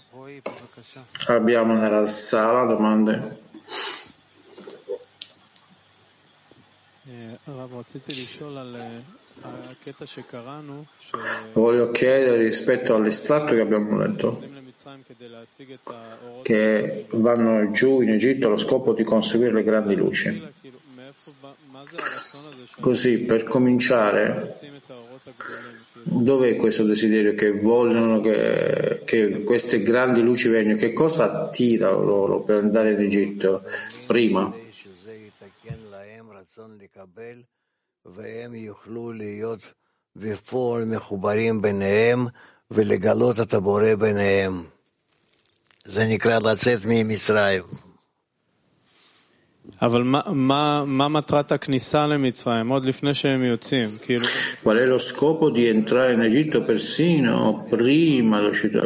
Abbiamo nella sala domande. Voglio chiedere rispetto all'estratto che abbiamo letto, che vanno giù in Egitto allo scopo di conseguire le grandi luci. Così, per cominciare, dov'è questo desiderio che vogliono che, che queste grandi luci vengano? Che cosa attira loro per andare in Egitto prima? לקבל והם יוכלו להיות בפועל מחוברים ביניהם ולגלות את הבורא ביניהם. זה נקרא לצאת ממצרים. אבל מה, מה, מה מטרת הכניסה למצרים עוד לפני שהם יוצאים? כאילו... Qual è lo scopo di entrare in Egitto persino prima dell'uscita?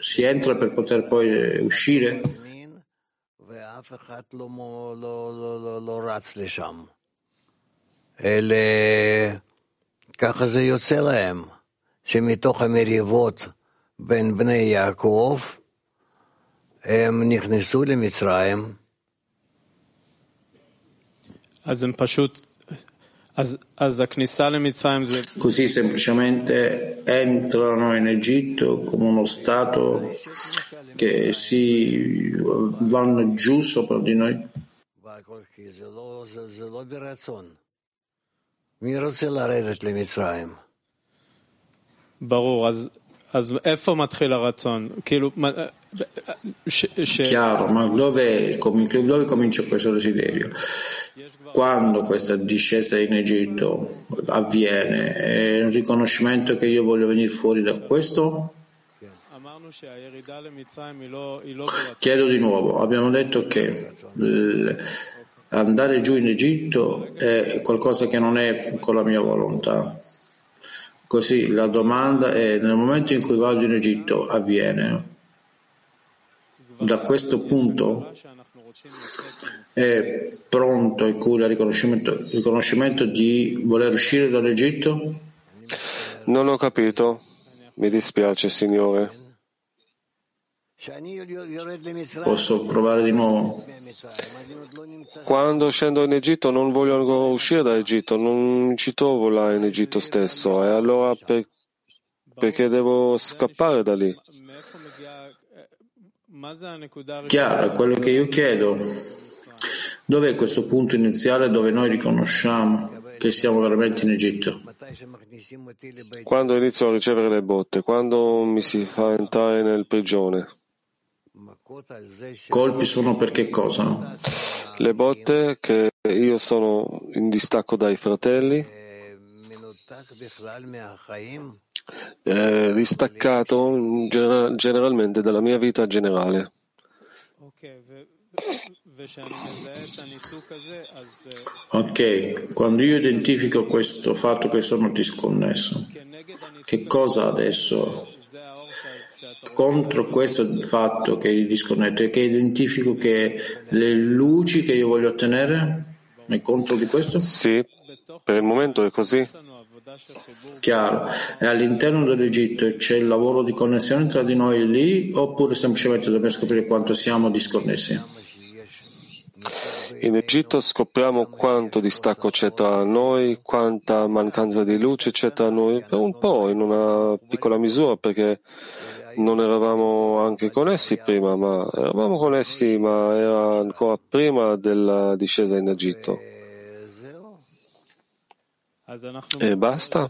Si entra per poter poi uscire? ואף אחד לא, לא, לא, לא, לא רץ לשם. אלה, ככה זה יוצא להם, שמתוך המריבות בין בני יעקב, הם נכנסו למצרים, אז הם פשוט... אז, אז הכניסה למצרים זה... Così semplicemente entrano in Egitto come uno Stato che si vanno giù sopra di noi? זה לא ברצון. ברור, אז, אז איפה מתחיל הרצון? כאילו, מה- ש, ש... Chiaro, ma dove, com- dove comincia questo desiderio? Quando questa discesa in Egitto avviene, è un riconoscimento che io voglio venire fuori da questo? אמרנו שהירידה למצרים היא לא, היא לא ברצון. Chiedo di nuovo, abbiamo detto che l- andare giù in Egitto è qualcosa che non è con la mia volontà. Così la domanda è nel momento in cui vado in Egitto avviene. Da questo punto è pronto il cui il riconoscimento, riconoscimento di voler uscire dall'Egitto? Non ho capito. Mi dispiace, Signore. Posso provare di nuovo. Quando scendo in Egitto non voglio uscire da Egitto, non ci trovo là in Egitto stesso, e allora per, perché devo scappare da lì? Chiaro, quello che io chiedo. Dov'è questo punto iniziale dove noi riconosciamo che siamo veramente in Egitto? Quando inizio a ricevere le botte, quando mi si fa entrare nel prigione. Colpi sono per che cosa? Le botte che io sono in distacco dai fratelli, eh, distaccato gener- generalmente dalla mia vita generale. Ok, quando io identifico questo fatto che sono disconnesso, che cosa adesso contro questo fatto che è disconnetto e che identifico che le luci che io voglio ottenere è contro di questo? Sì, per il momento è così. Chiaro. E all'interno dell'Egitto c'è il lavoro di connessione tra di noi lì oppure semplicemente dobbiamo scoprire quanto siamo disconnessi? In Egitto scopriamo quanto distacco c'è tra noi, quanta mancanza di luce c'è tra noi, un po', in una piccola misura, perché non eravamo anche con essi prima, ma eravamo con essi, ma era ancora prima della discesa in Egitto. E eh, basta.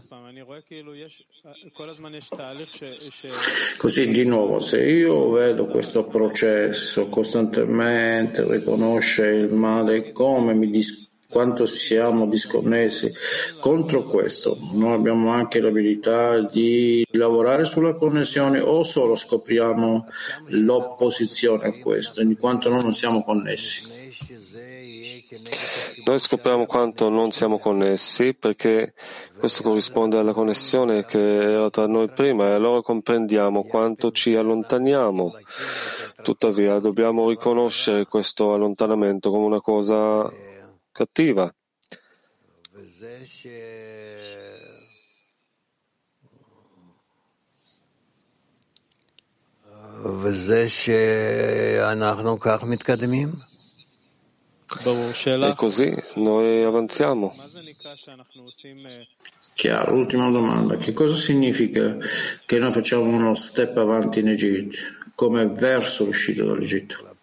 Così di nuovo, se io vedo questo processo costantemente, riconosce il male come mi dispiace quanto siamo disconnessi contro questo, noi abbiamo anche l'abilità di lavorare sulla connessione o solo scopriamo l'opposizione a questo, in quanto noi non siamo connessi. Noi scopriamo quanto non siamo connessi perché questo corrisponde alla connessione che era tra noi prima e allora comprendiamo quanto ci allontaniamo. Tuttavia dobbiamo riconoscere questo allontanamento come una cosa cattiva. E così noi avanziamo. Chiaro, ultima domanda. Che cosa significa che noi facciamo uno step avanti in Egitto, come verso l'uscita dall'Egitto?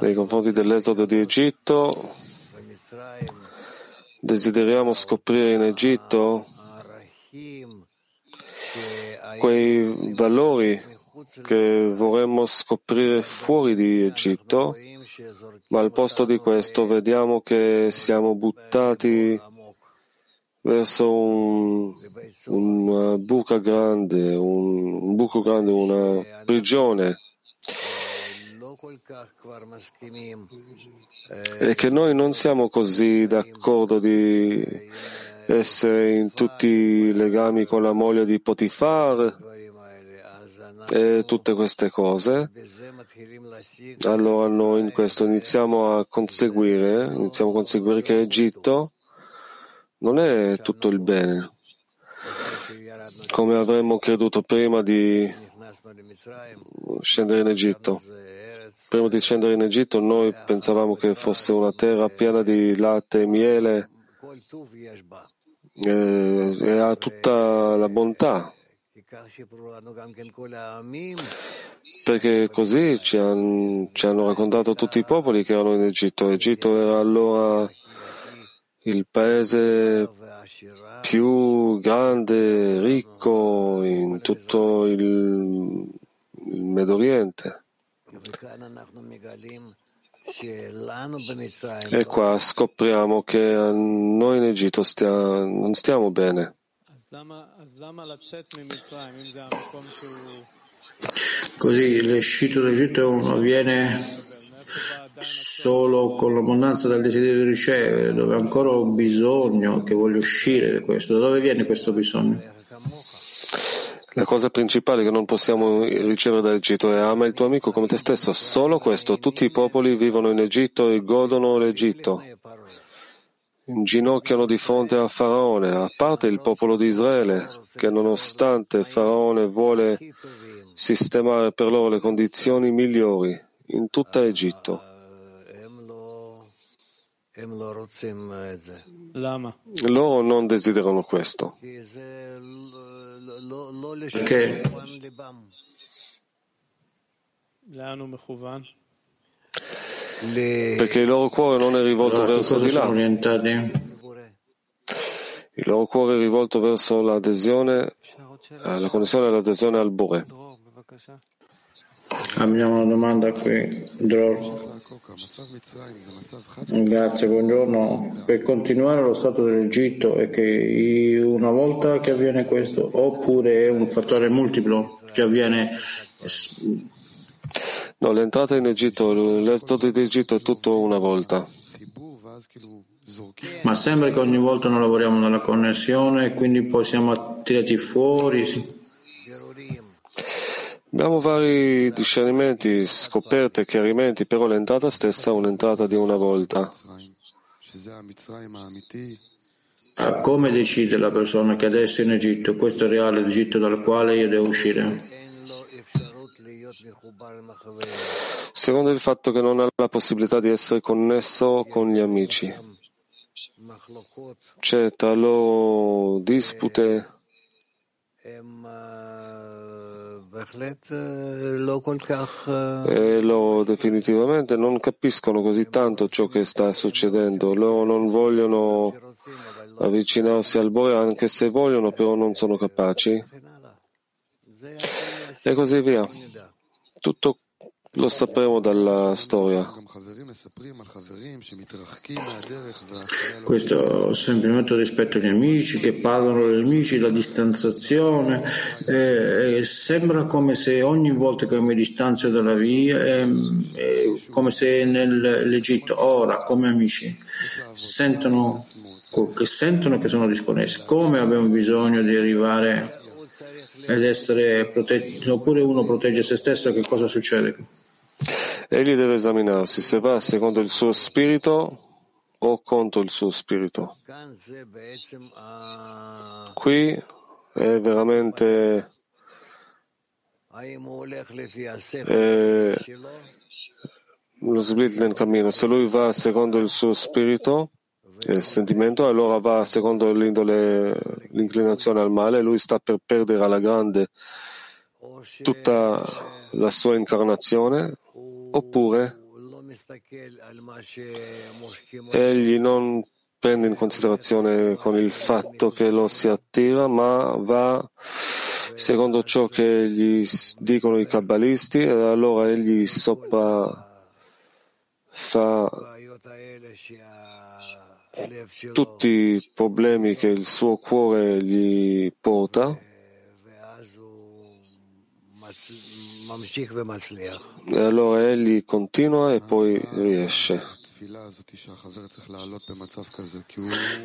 nei confronti dell'esodo di Egitto. Desideriamo scoprire in Egitto quei valori che vorremmo scoprire fuori di Egitto, ma al posto di questo vediamo che siamo buttati verso un, una buca grande, un, un buco grande, una prigione è che noi non siamo così d'accordo di essere in tutti i legami con la moglie di Potifar e tutte queste cose. Allora noi in questo iniziamo a conseguire, iniziamo a conseguire che Egitto non è tutto il bene, come avremmo creduto prima di scendere in Egitto. Prima di scendere in Egitto noi pensavamo che fosse una terra piena di latte e miele eh, e ha tutta la bontà. Perché così ci, han, ci hanno raccontato tutti i popoli che erano in Egitto. Egitto era allora il paese più grande, ricco in tutto il, il Medio Oriente. E qua scopriamo che noi in Egitto stia, non stiamo bene. Così l'escito d'Egitto avviene solo con l'abbondanza del desiderio di ricevere, dove ancora ho bisogno, che voglio uscire da questo. Da dove viene questo bisogno? La cosa principale che non possiamo ricevere dall'Egitto è ama il tuo amico come te stesso. Solo questo. Tutti i popoli vivono in Egitto e godono l'Egitto. Inginocchiano di fronte a Faraone, a parte il popolo di Israele, che nonostante Faraone vuole sistemare per loro le condizioni migliori in tutta Egitto. Loro non desiderano questo. Perché? Perché il loro cuore non è rivolto Allora, verso di là. Il loro cuore è rivolto verso l'adesione, la connessione e l'adesione al Bore. Abbiamo una domanda qui, Dror. Grazie, buongiorno. Per continuare lo stato dell'Egitto è che una volta che avviene questo, oppure è un fattore multiplo che avviene No, l'entrata in Egitto, l'esodo d'Egitto è tutto una volta. Ma sembra che ogni volta non lavoriamo nella connessione e quindi poi siamo tirati fuori. Abbiamo vari discernimenti, scoperte, chiarimenti, però l'entrata stessa è un'entrata di una volta. Ah, Come decide la persona che adesso è in Egitto, questo è il reale Egitto dal quale io devo uscire? Secondo il fatto che non ha la possibilità di essere connesso con gli amici. C'è tra loro dispute e loro definitivamente non capiscono così tanto ciò che sta succedendo. Loro non vogliono avvicinarsi al Bore, anche se vogliono, però non sono capaci. E così via. Tutto lo sapremo dalla storia. Questo semplicemente rispetto agli amici che parlano degli amici, la distanziazione, eh, eh, sembra come se ogni volta che mi distanzio dalla via, ehm, è come se nell'Egitto. Ora come amici sentono che sentono che sono disconnessi, come abbiamo bisogno di arrivare ed essere protetti, oppure uno protegge se stesso, che cosa succede? Egli deve esaminarsi se va secondo il suo spirito o contro il suo spirito. Qui è veramente eh, lo split nel cammino. Se lui va secondo il suo spirito e il sentimento, allora va secondo l'indole, l'inclinazione al male, lui sta per perdere alla grande tutta la sua incarnazione, oppure egli non prende in considerazione con il fatto che lo si attira, ma va secondo ciò che gli dicono i kabbalisti e allora egli sopra fa tutti i problemi che il suo cuore gli porta E allora egli continua e poi riesce.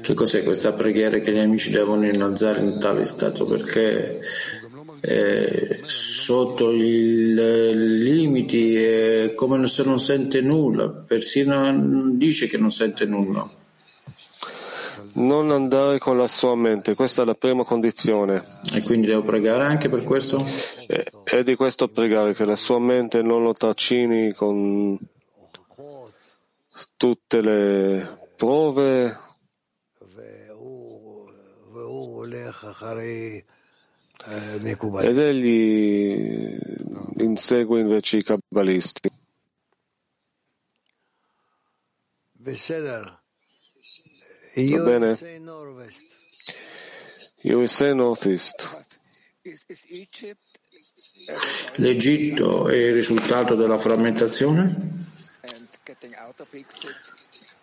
Che cos'è questa preghiera che gli amici devono innalzare in tale stato? Perché eh, sotto i limiti è come se non sente nulla, persino dice che non sente nulla. Non andare con la sua mente, questa è la prima condizione. E quindi devo pregare anche per questo? E, e di questo pregare che la sua mente non lo tracini con tutte le prove ed egli insegue invece i kabbalisti. Va bene? USA Northeast. L'Egitto è il risultato della frammentazione?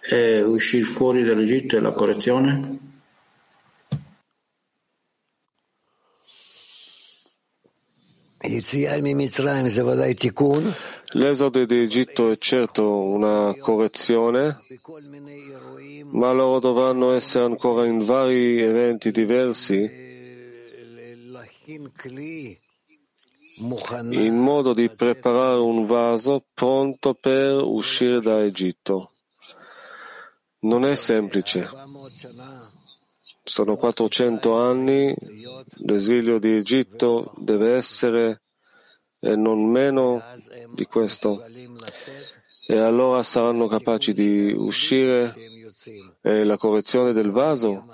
E uscire fuori dall'Egitto è la correzione? L'esodo di Egitto è certo una correzione, ma loro dovranno essere ancora in vari eventi diversi in modo di preparare un vaso pronto per uscire da Egitto. Non è semplice. Sono 400 anni, l'esilio di Egitto deve essere e non meno di questo. E allora saranno capaci di uscire e la correzione del vaso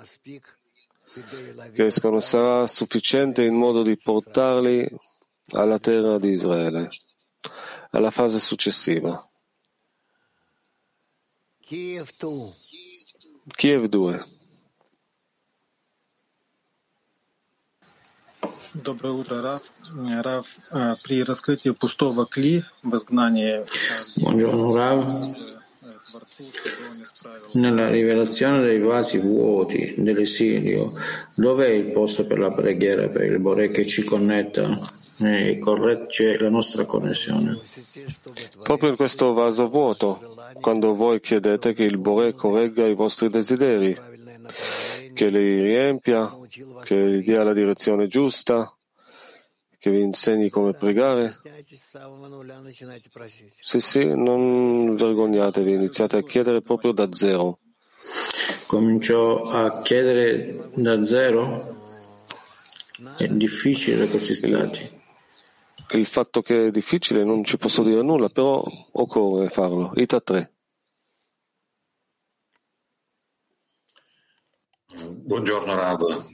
che escono sarà sufficiente in modo di portarli alla terra di Israele, alla fase successiva. Kiev 2. Доброе утро, Раф. Раф, при раскрытии пустого кли в изгнании... Buongiorno Rav. Nella rivelazione dei vasi vuoti dell'esilio, dov'è il posto per la preghiera per il Bore che ci connetta e corregge la nostra connessione? Proprio in questo vaso vuoto, quando voi chiedete che il Bore corregga i vostri desideri, che li riempia, che vi dia la direzione giusta, che vi insegni come pregare? Sì, sì, non vergognatevi, iniziate a chiedere proprio da zero. Cominciò a chiedere da zero? È difficile questi stati. Il fatto che è difficile non ci posso dire nulla, però occorre farlo. Ita 3. Buongiorno Rav.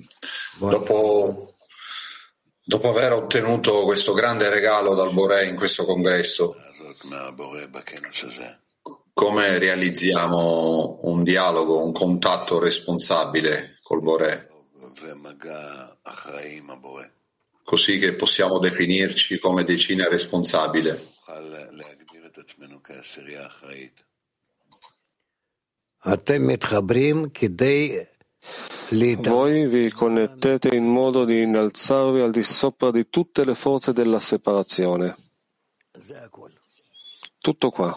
Dopo, dopo aver ottenuto questo grande regalo dal Boré in questo congresso, come realizziamo un dialogo, un contatto responsabile col Boré? Così che possiamo definirci come decina responsabile. Voi vi connettete in modo di innalzarvi al di sopra di tutte le forze della separazione. Tutto qua.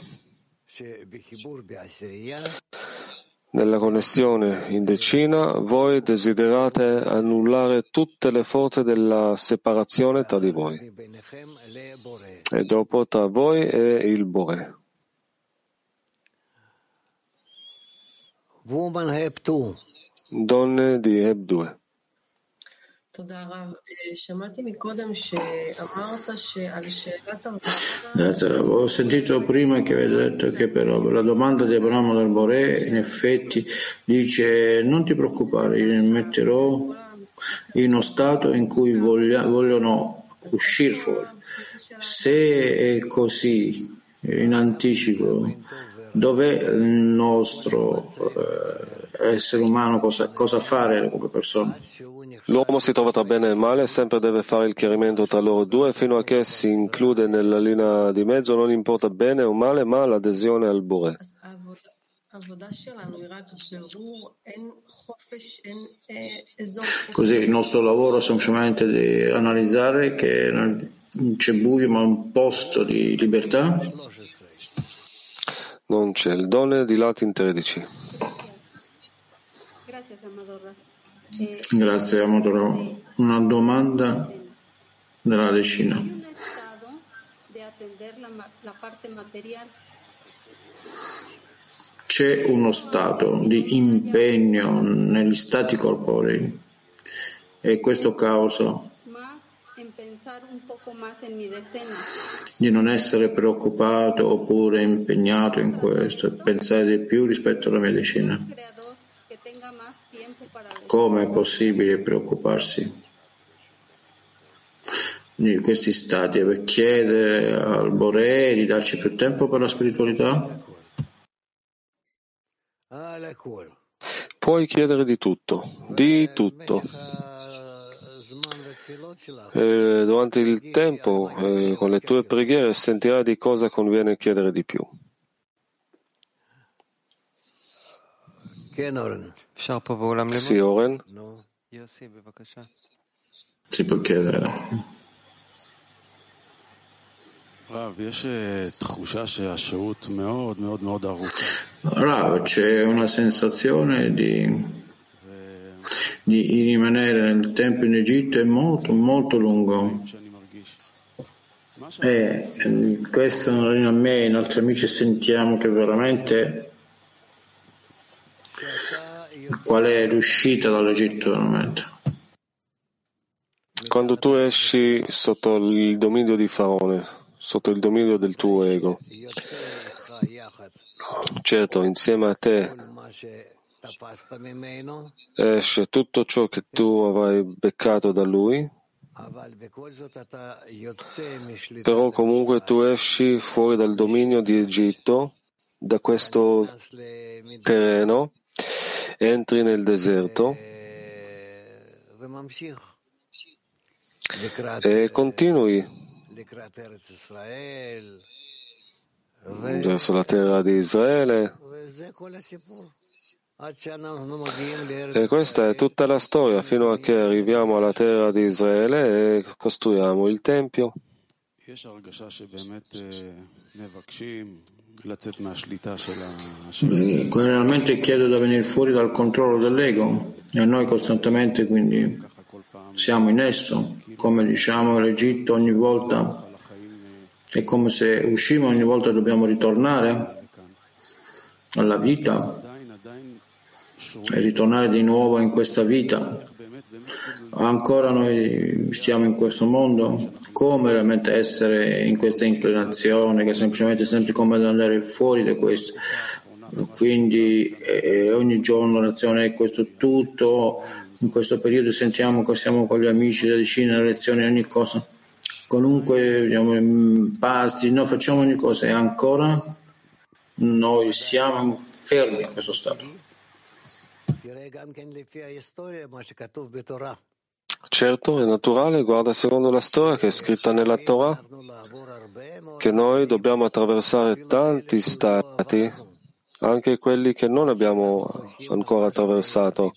Nella connessione in decina voi desiderate annullare tutte le forze della separazione tra di voi e dopo tra voi e il Bore. Donne di Heb 2. Grazie, Rav. Ho sentito prima che avete detto che però la domanda di Abramo del Boré in effetti dice non ti preoccupare, li metterò in uno stato in cui voglia, vogliono uscire fuori. Se è così, in anticipo, dov'è il nostro eh, essere umano, cosa, cosa fare come persona? L'uomo si trova tra bene e male sempre deve fare il chiarimento tra loro due fino a che si include nella linea di mezzo, non importa bene o male, ma l'adesione al Bore. Così il nostro lavoro è semplicemente di analizzare che c'è buio ma un posto di libertà? Non c'è. Il dono di Latin 13. Grazie, Amador. Una domanda della decina. C'è uno stato di impegno negli stati corporei e questo causa di non essere preoccupato oppure impegnato in questo e pensare di più rispetto alla medicina. Come è possibile preoccuparsi di questi stati e per chiedere al Bore di darci più tempo per la spiritualità? Puoi chiedere di tutto, di tutto. E durante il tempo, eh, con le tue preghiere, sentirai di cosa conviene chiedere di più. Sì, Oren. Si può chiedere. Rav, c'è una sensazione di, di rimanere nel tempo in Egitto è molto, molto lungo. E questo a me e ai nostri amici sentiamo che veramente qual è l'uscita dall'Egitto veramente. Quando tu esci sotto il dominio di Faraone, sotto il dominio del tuo ego, certo, insieme a te esce tutto ciò che tu avrai beccato da lui, però comunque tu esci fuori dal dominio di Egitto, da questo terreno, entri nel deserto. E continui. Verso la terra di Israele. E questa è tutta la storia fino a che arriviamo alla terra di Israele e costruiamo il Tempio. Realmente chiedo da venire fuori dal controllo dell'ego e noi costantemente quindi siamo in esso, come diciamo l'Egitto ogni volta è come se uscimo ogni volta dobbiamo ritornare alla vita e ritornare di nuovo in questa vita. Ancora noi stiamo in questo mondo, come realmente essere in questa inclinazione che semplicemente sempre come andare fuori da questo. Quindi eh, ogni giorno l'azione è questo tutto, in questo periodo sentiamo che siamo con gli amici da vicino, le lezioni, ogni cosa, qualunque diciamo, pasti, noi facciamo ogni cosa e ancora noi siamo fermi in questo stato. Certo, è naturale, guarda secondo la storia che è scritta nella Torah, che noi dobbiamo attraversare tanti stati, anche quelli che non abbiamo ancora attraversato,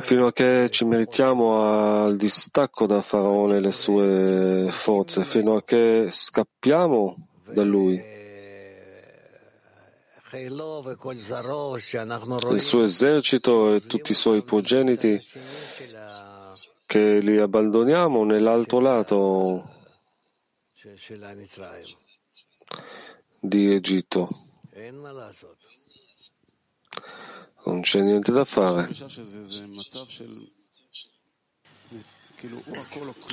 fino a che ci meritiamo al distacco da Faraone e le sue forze, fino a che scappiamo da lui. Il suo esercito e tutti i suoi progeniti che li abbandoniamo nell'altro lato di Egitto. Non c'è niente da fare.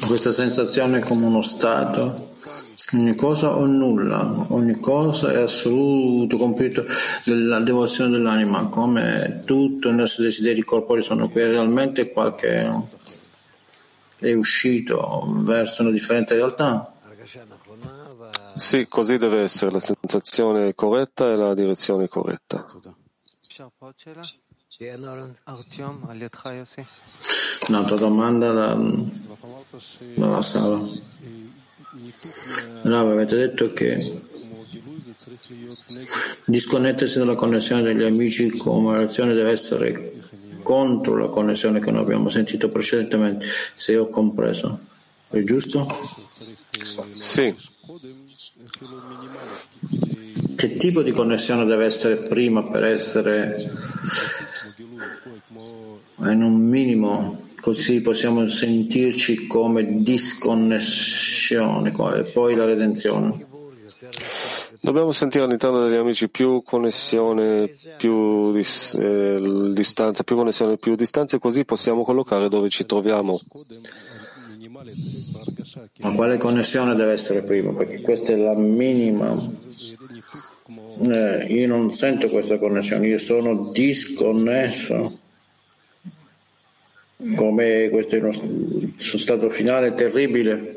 Questa sensazione è come uno stato, ogni cosa o nulla, ogni cosa è assoluto, completo della devozione dell'anima, come tutto i nostri desideri corporei sono qui, realmente qualche è uscito verso una differente realtà. Sì, così deve essere la sensazione corretta e la direzione corretta. Un'altra domanda da, dalla sala. Rav, avete detto che disconnettersi dalla connessione degli amici come relazione deve essere contro la connessione che noi abbiamo sentito precedentemente, se ho compreso. È giusto? Sì. Che tipo di connessione deve essere prima per essere in un minimo, così possiamo sentirci come disconnessione e poi la redenzione? Dobbiamo sentire all'interno degli amici più connessione, più dis, eh, distanza, più connessione, più distanze, così possiamo collocare dove ci troviamo. Ma quale connessione deve essere prima? Perché questa è la minima. Eh, io non sento questa connessione, io sono disconnesso. Come questo è uno stato finale terribile.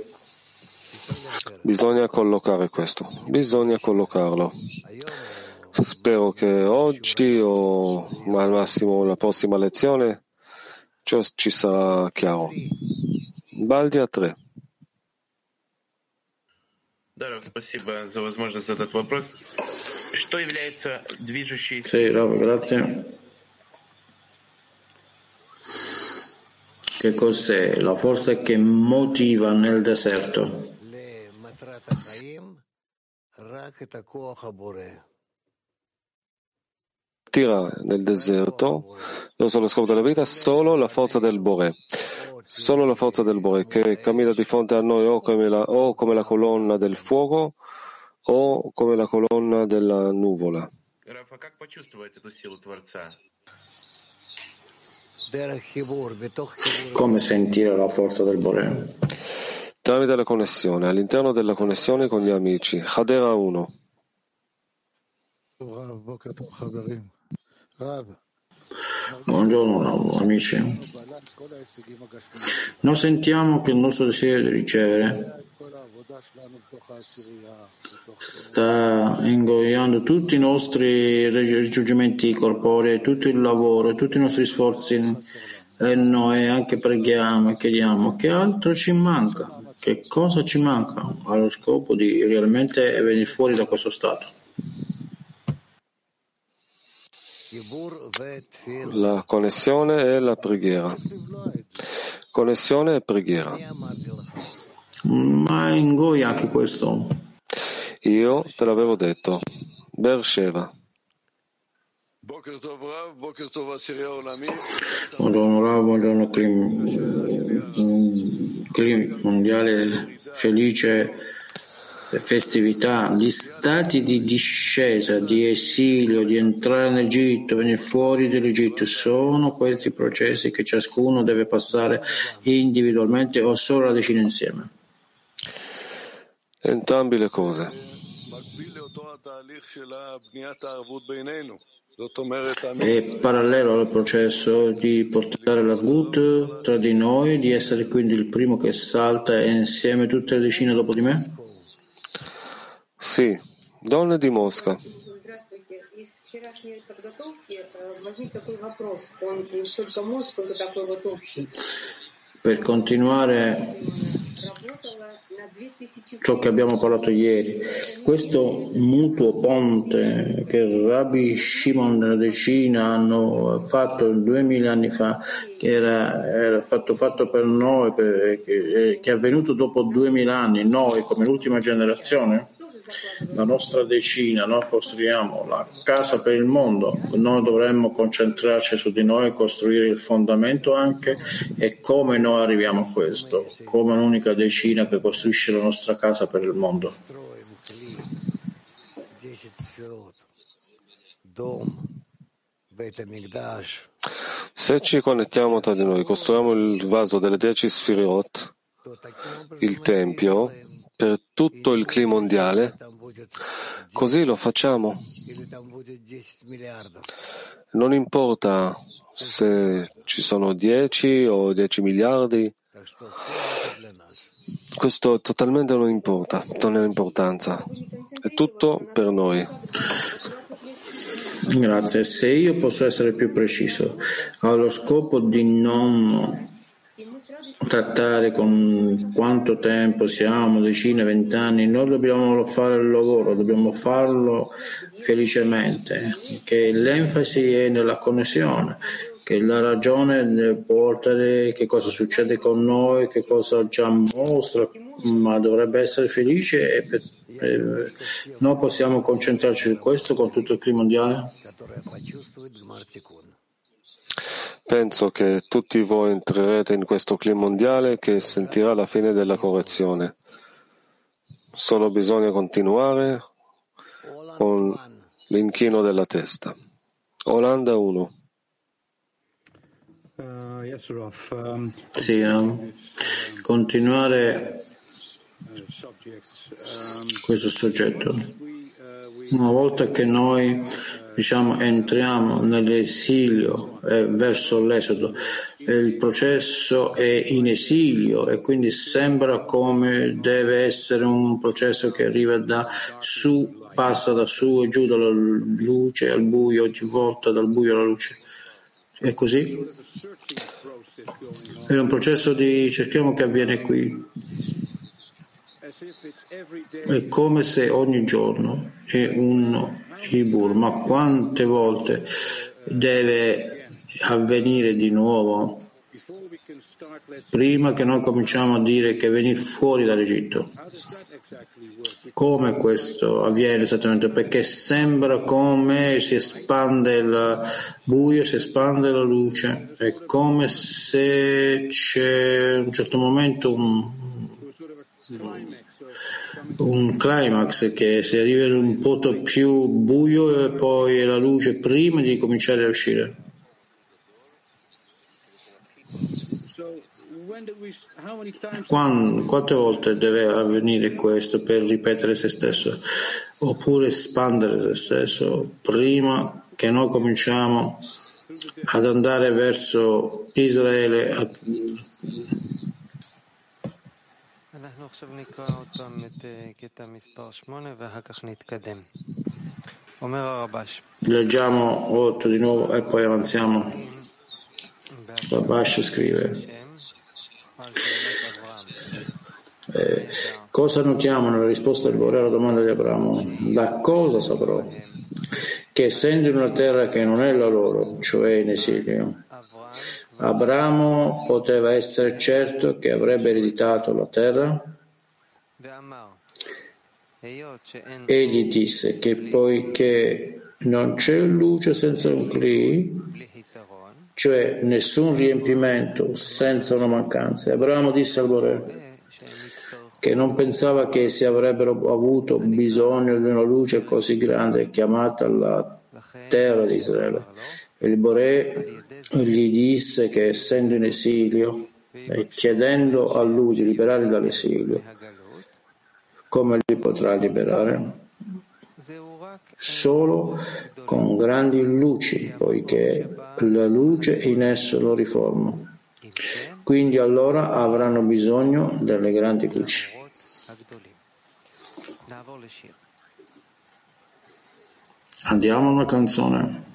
Bisogna collocare questo, bisogna collocarlo. Spero che oggi o al massimo la prossima lezione ciò ci sarà chiaro. Baldi a 3. Sì, Rav, grazie. Che cos'è la forza che motiva nel deserto? Tira nel deserto, verso lo scopo della vita, solo la forza del Bore. Solo la forza del Bore che cammina di fronte a noi o come la, o come la colonna del fuoco o come la colonna della nuvola. Come sentire la forza del Bore? Tramite la connessione, all'interno della connessione con gli amici. Hadera 1. Buongiorno amici. Noi sentiamo che il nostro desiderio di ricevere sta ingoiando tutti i nostri raggiungimenti corporei, tutto il lavoro, tutti i nostri sforzi e noi anche preghiamo e chiediamo che altro ci manca, che cosa ci manca allo scopo di realmente venire fuori da questo stato. La connessione e la preghiera. Connessione e preghiera. Ma ingoia anche questo. Io te l'avevo detto. Beersheva. Buongiorno Rav, buongiorno Clim, mondiale felice festività, gli stati di discesa, di esilio, di entrare nell'Egitto, venire fuori dall'Egitto, sono questi processi che ciascuno deve passare individualmente o solo la decina insieme? Entrambi le cose. È parallelo al processo di portare la VUT tra di noi, di essere quindi il primo che salta e insieme tutte le decine dopo di me? Sì, donne di Mosca. Per continuare ciò che abbiamo parlato ieri, questo mutuo ponte che Rabbi Shimon e Decina hanno fatto duemila anni fa, che era, era fatto, fatto, per noi, per, che, che è avvenuto dopo duemila anni, noi come l'ultima generazione, la nostra decina, noi costruiamo la casa per il mondo, noi dovremmo concentrarci su di noi costruire il fondamento anche. E come noi arriviamo a questo, come un'unica decina che costruisce la nostra casa per il mondo. Se ci connettiamo tra di noi, costruiamo il vaso delle dieci sfirot, il tempio, per tutto il clima mondiale, così lo facciamo. Non importa se ci sono 10 o 10 miliardi, questo totalmente non importa, non ha importanza, è tutto per noi. Grazie. Se io posso essere più preciso, allo scopo di non trattare con quanto tempo siamo, decine, vent'anni, noi dobbiamo fare il lavoro, dobbiamo farlo felicemente, che l'enfasi è nella connessione, che la ragione portare che cosa succede con noi, che cosa già mostra, ma dovrebbe essere felice e per, per, noi possiamo concentrarci su questo con tutto il clima mondiale? Penso che tutti voi entrerete in questo clima mondiale che sentirà la fine della correzione. Solo bisogna continuare con l'inchino della testa. Olanda 1. Sì, um, continuare questo soggetto. Una volta che noi diciamo, entriamo nell'esilio eh, verso l'esodo, il processo è in esilio e quindi sembra come deve essere un processo che arriva da su, passa da su e giù dalla luce al buio, ogni volta dal buio alla luce. È così? È un processo di cerchiamo che avviene qui. È come se ogni giorno è un Ibur, ma quante volte deve avvenire di nuovo prima che noi cominciamo a dire che venire fuori dall'Egitto? Come questo avviene esattamente? Perché sembra come si espande il buio, si espande la luce, è come se c'è un certo momento un, un climax che si arriva in un punto più buio e poi la luce prima di cominciare a uscire. Quando, quante volte deve avvenire questo per ripetere se stesso oppure espandere se stesso prima che noi cominciamo ad andare verso Israele a, Leggiamo 8 di nuovo e poi avanziamo. Rabash scrive. Eh, cosa notiamo nella risposta del Bore alla domanda di Abramo? Da cosa saprò? Che essendo in una terra che non è la loro, cioè in esilio, Abramo poteva essere certo che avrebbe ereditato la terra? Egli disse che poiché non c'è luce senza un cli, cioè nessun riempimento senza una mancanza. Abramo disse al Bore che non pensava che si avrebbero avuto bisogno di una luce così grande chiamata la terra di Israele. Il Bore gli disse che essendo in esilio e chiedendo a lui di liberarli dall'esilio, come li potrà liberare? Solo con grandi luci, poiché la luce in esso lo riforma. Quindi allora avranno bisogno delle grandi luci. Andiamo a una canzone.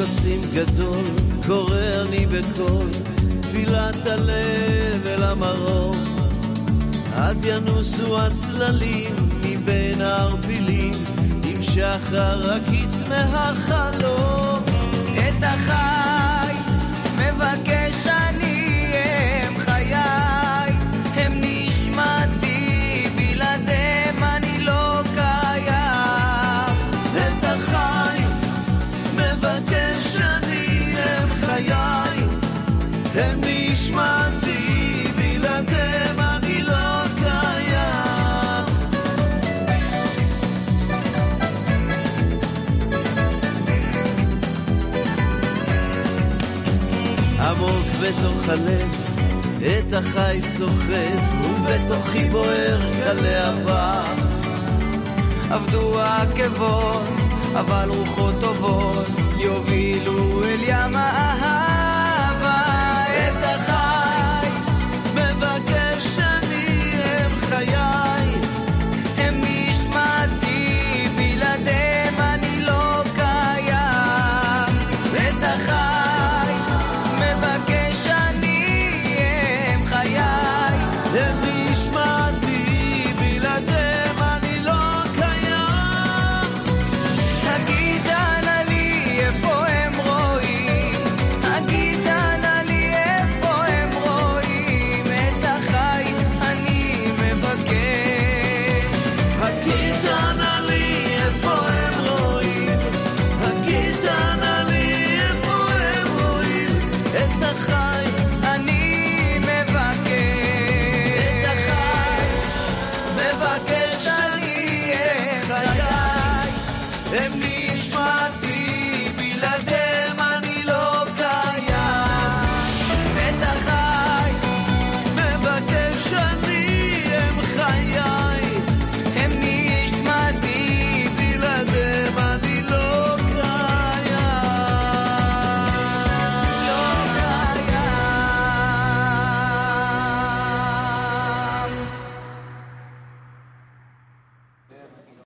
קוצים גדול, קורא אני בקול, תפילת הלב אל המרום. עד ינוסו הצללים מבין הערפילים, עם שחר הקיץ מהחלום. את החי מבקש בתוך הלב, את החי סוחב, ובתוכי בוער כלהבה. עבדו העקבות, אבל רוחות טובות יובילו אל ים האהבה.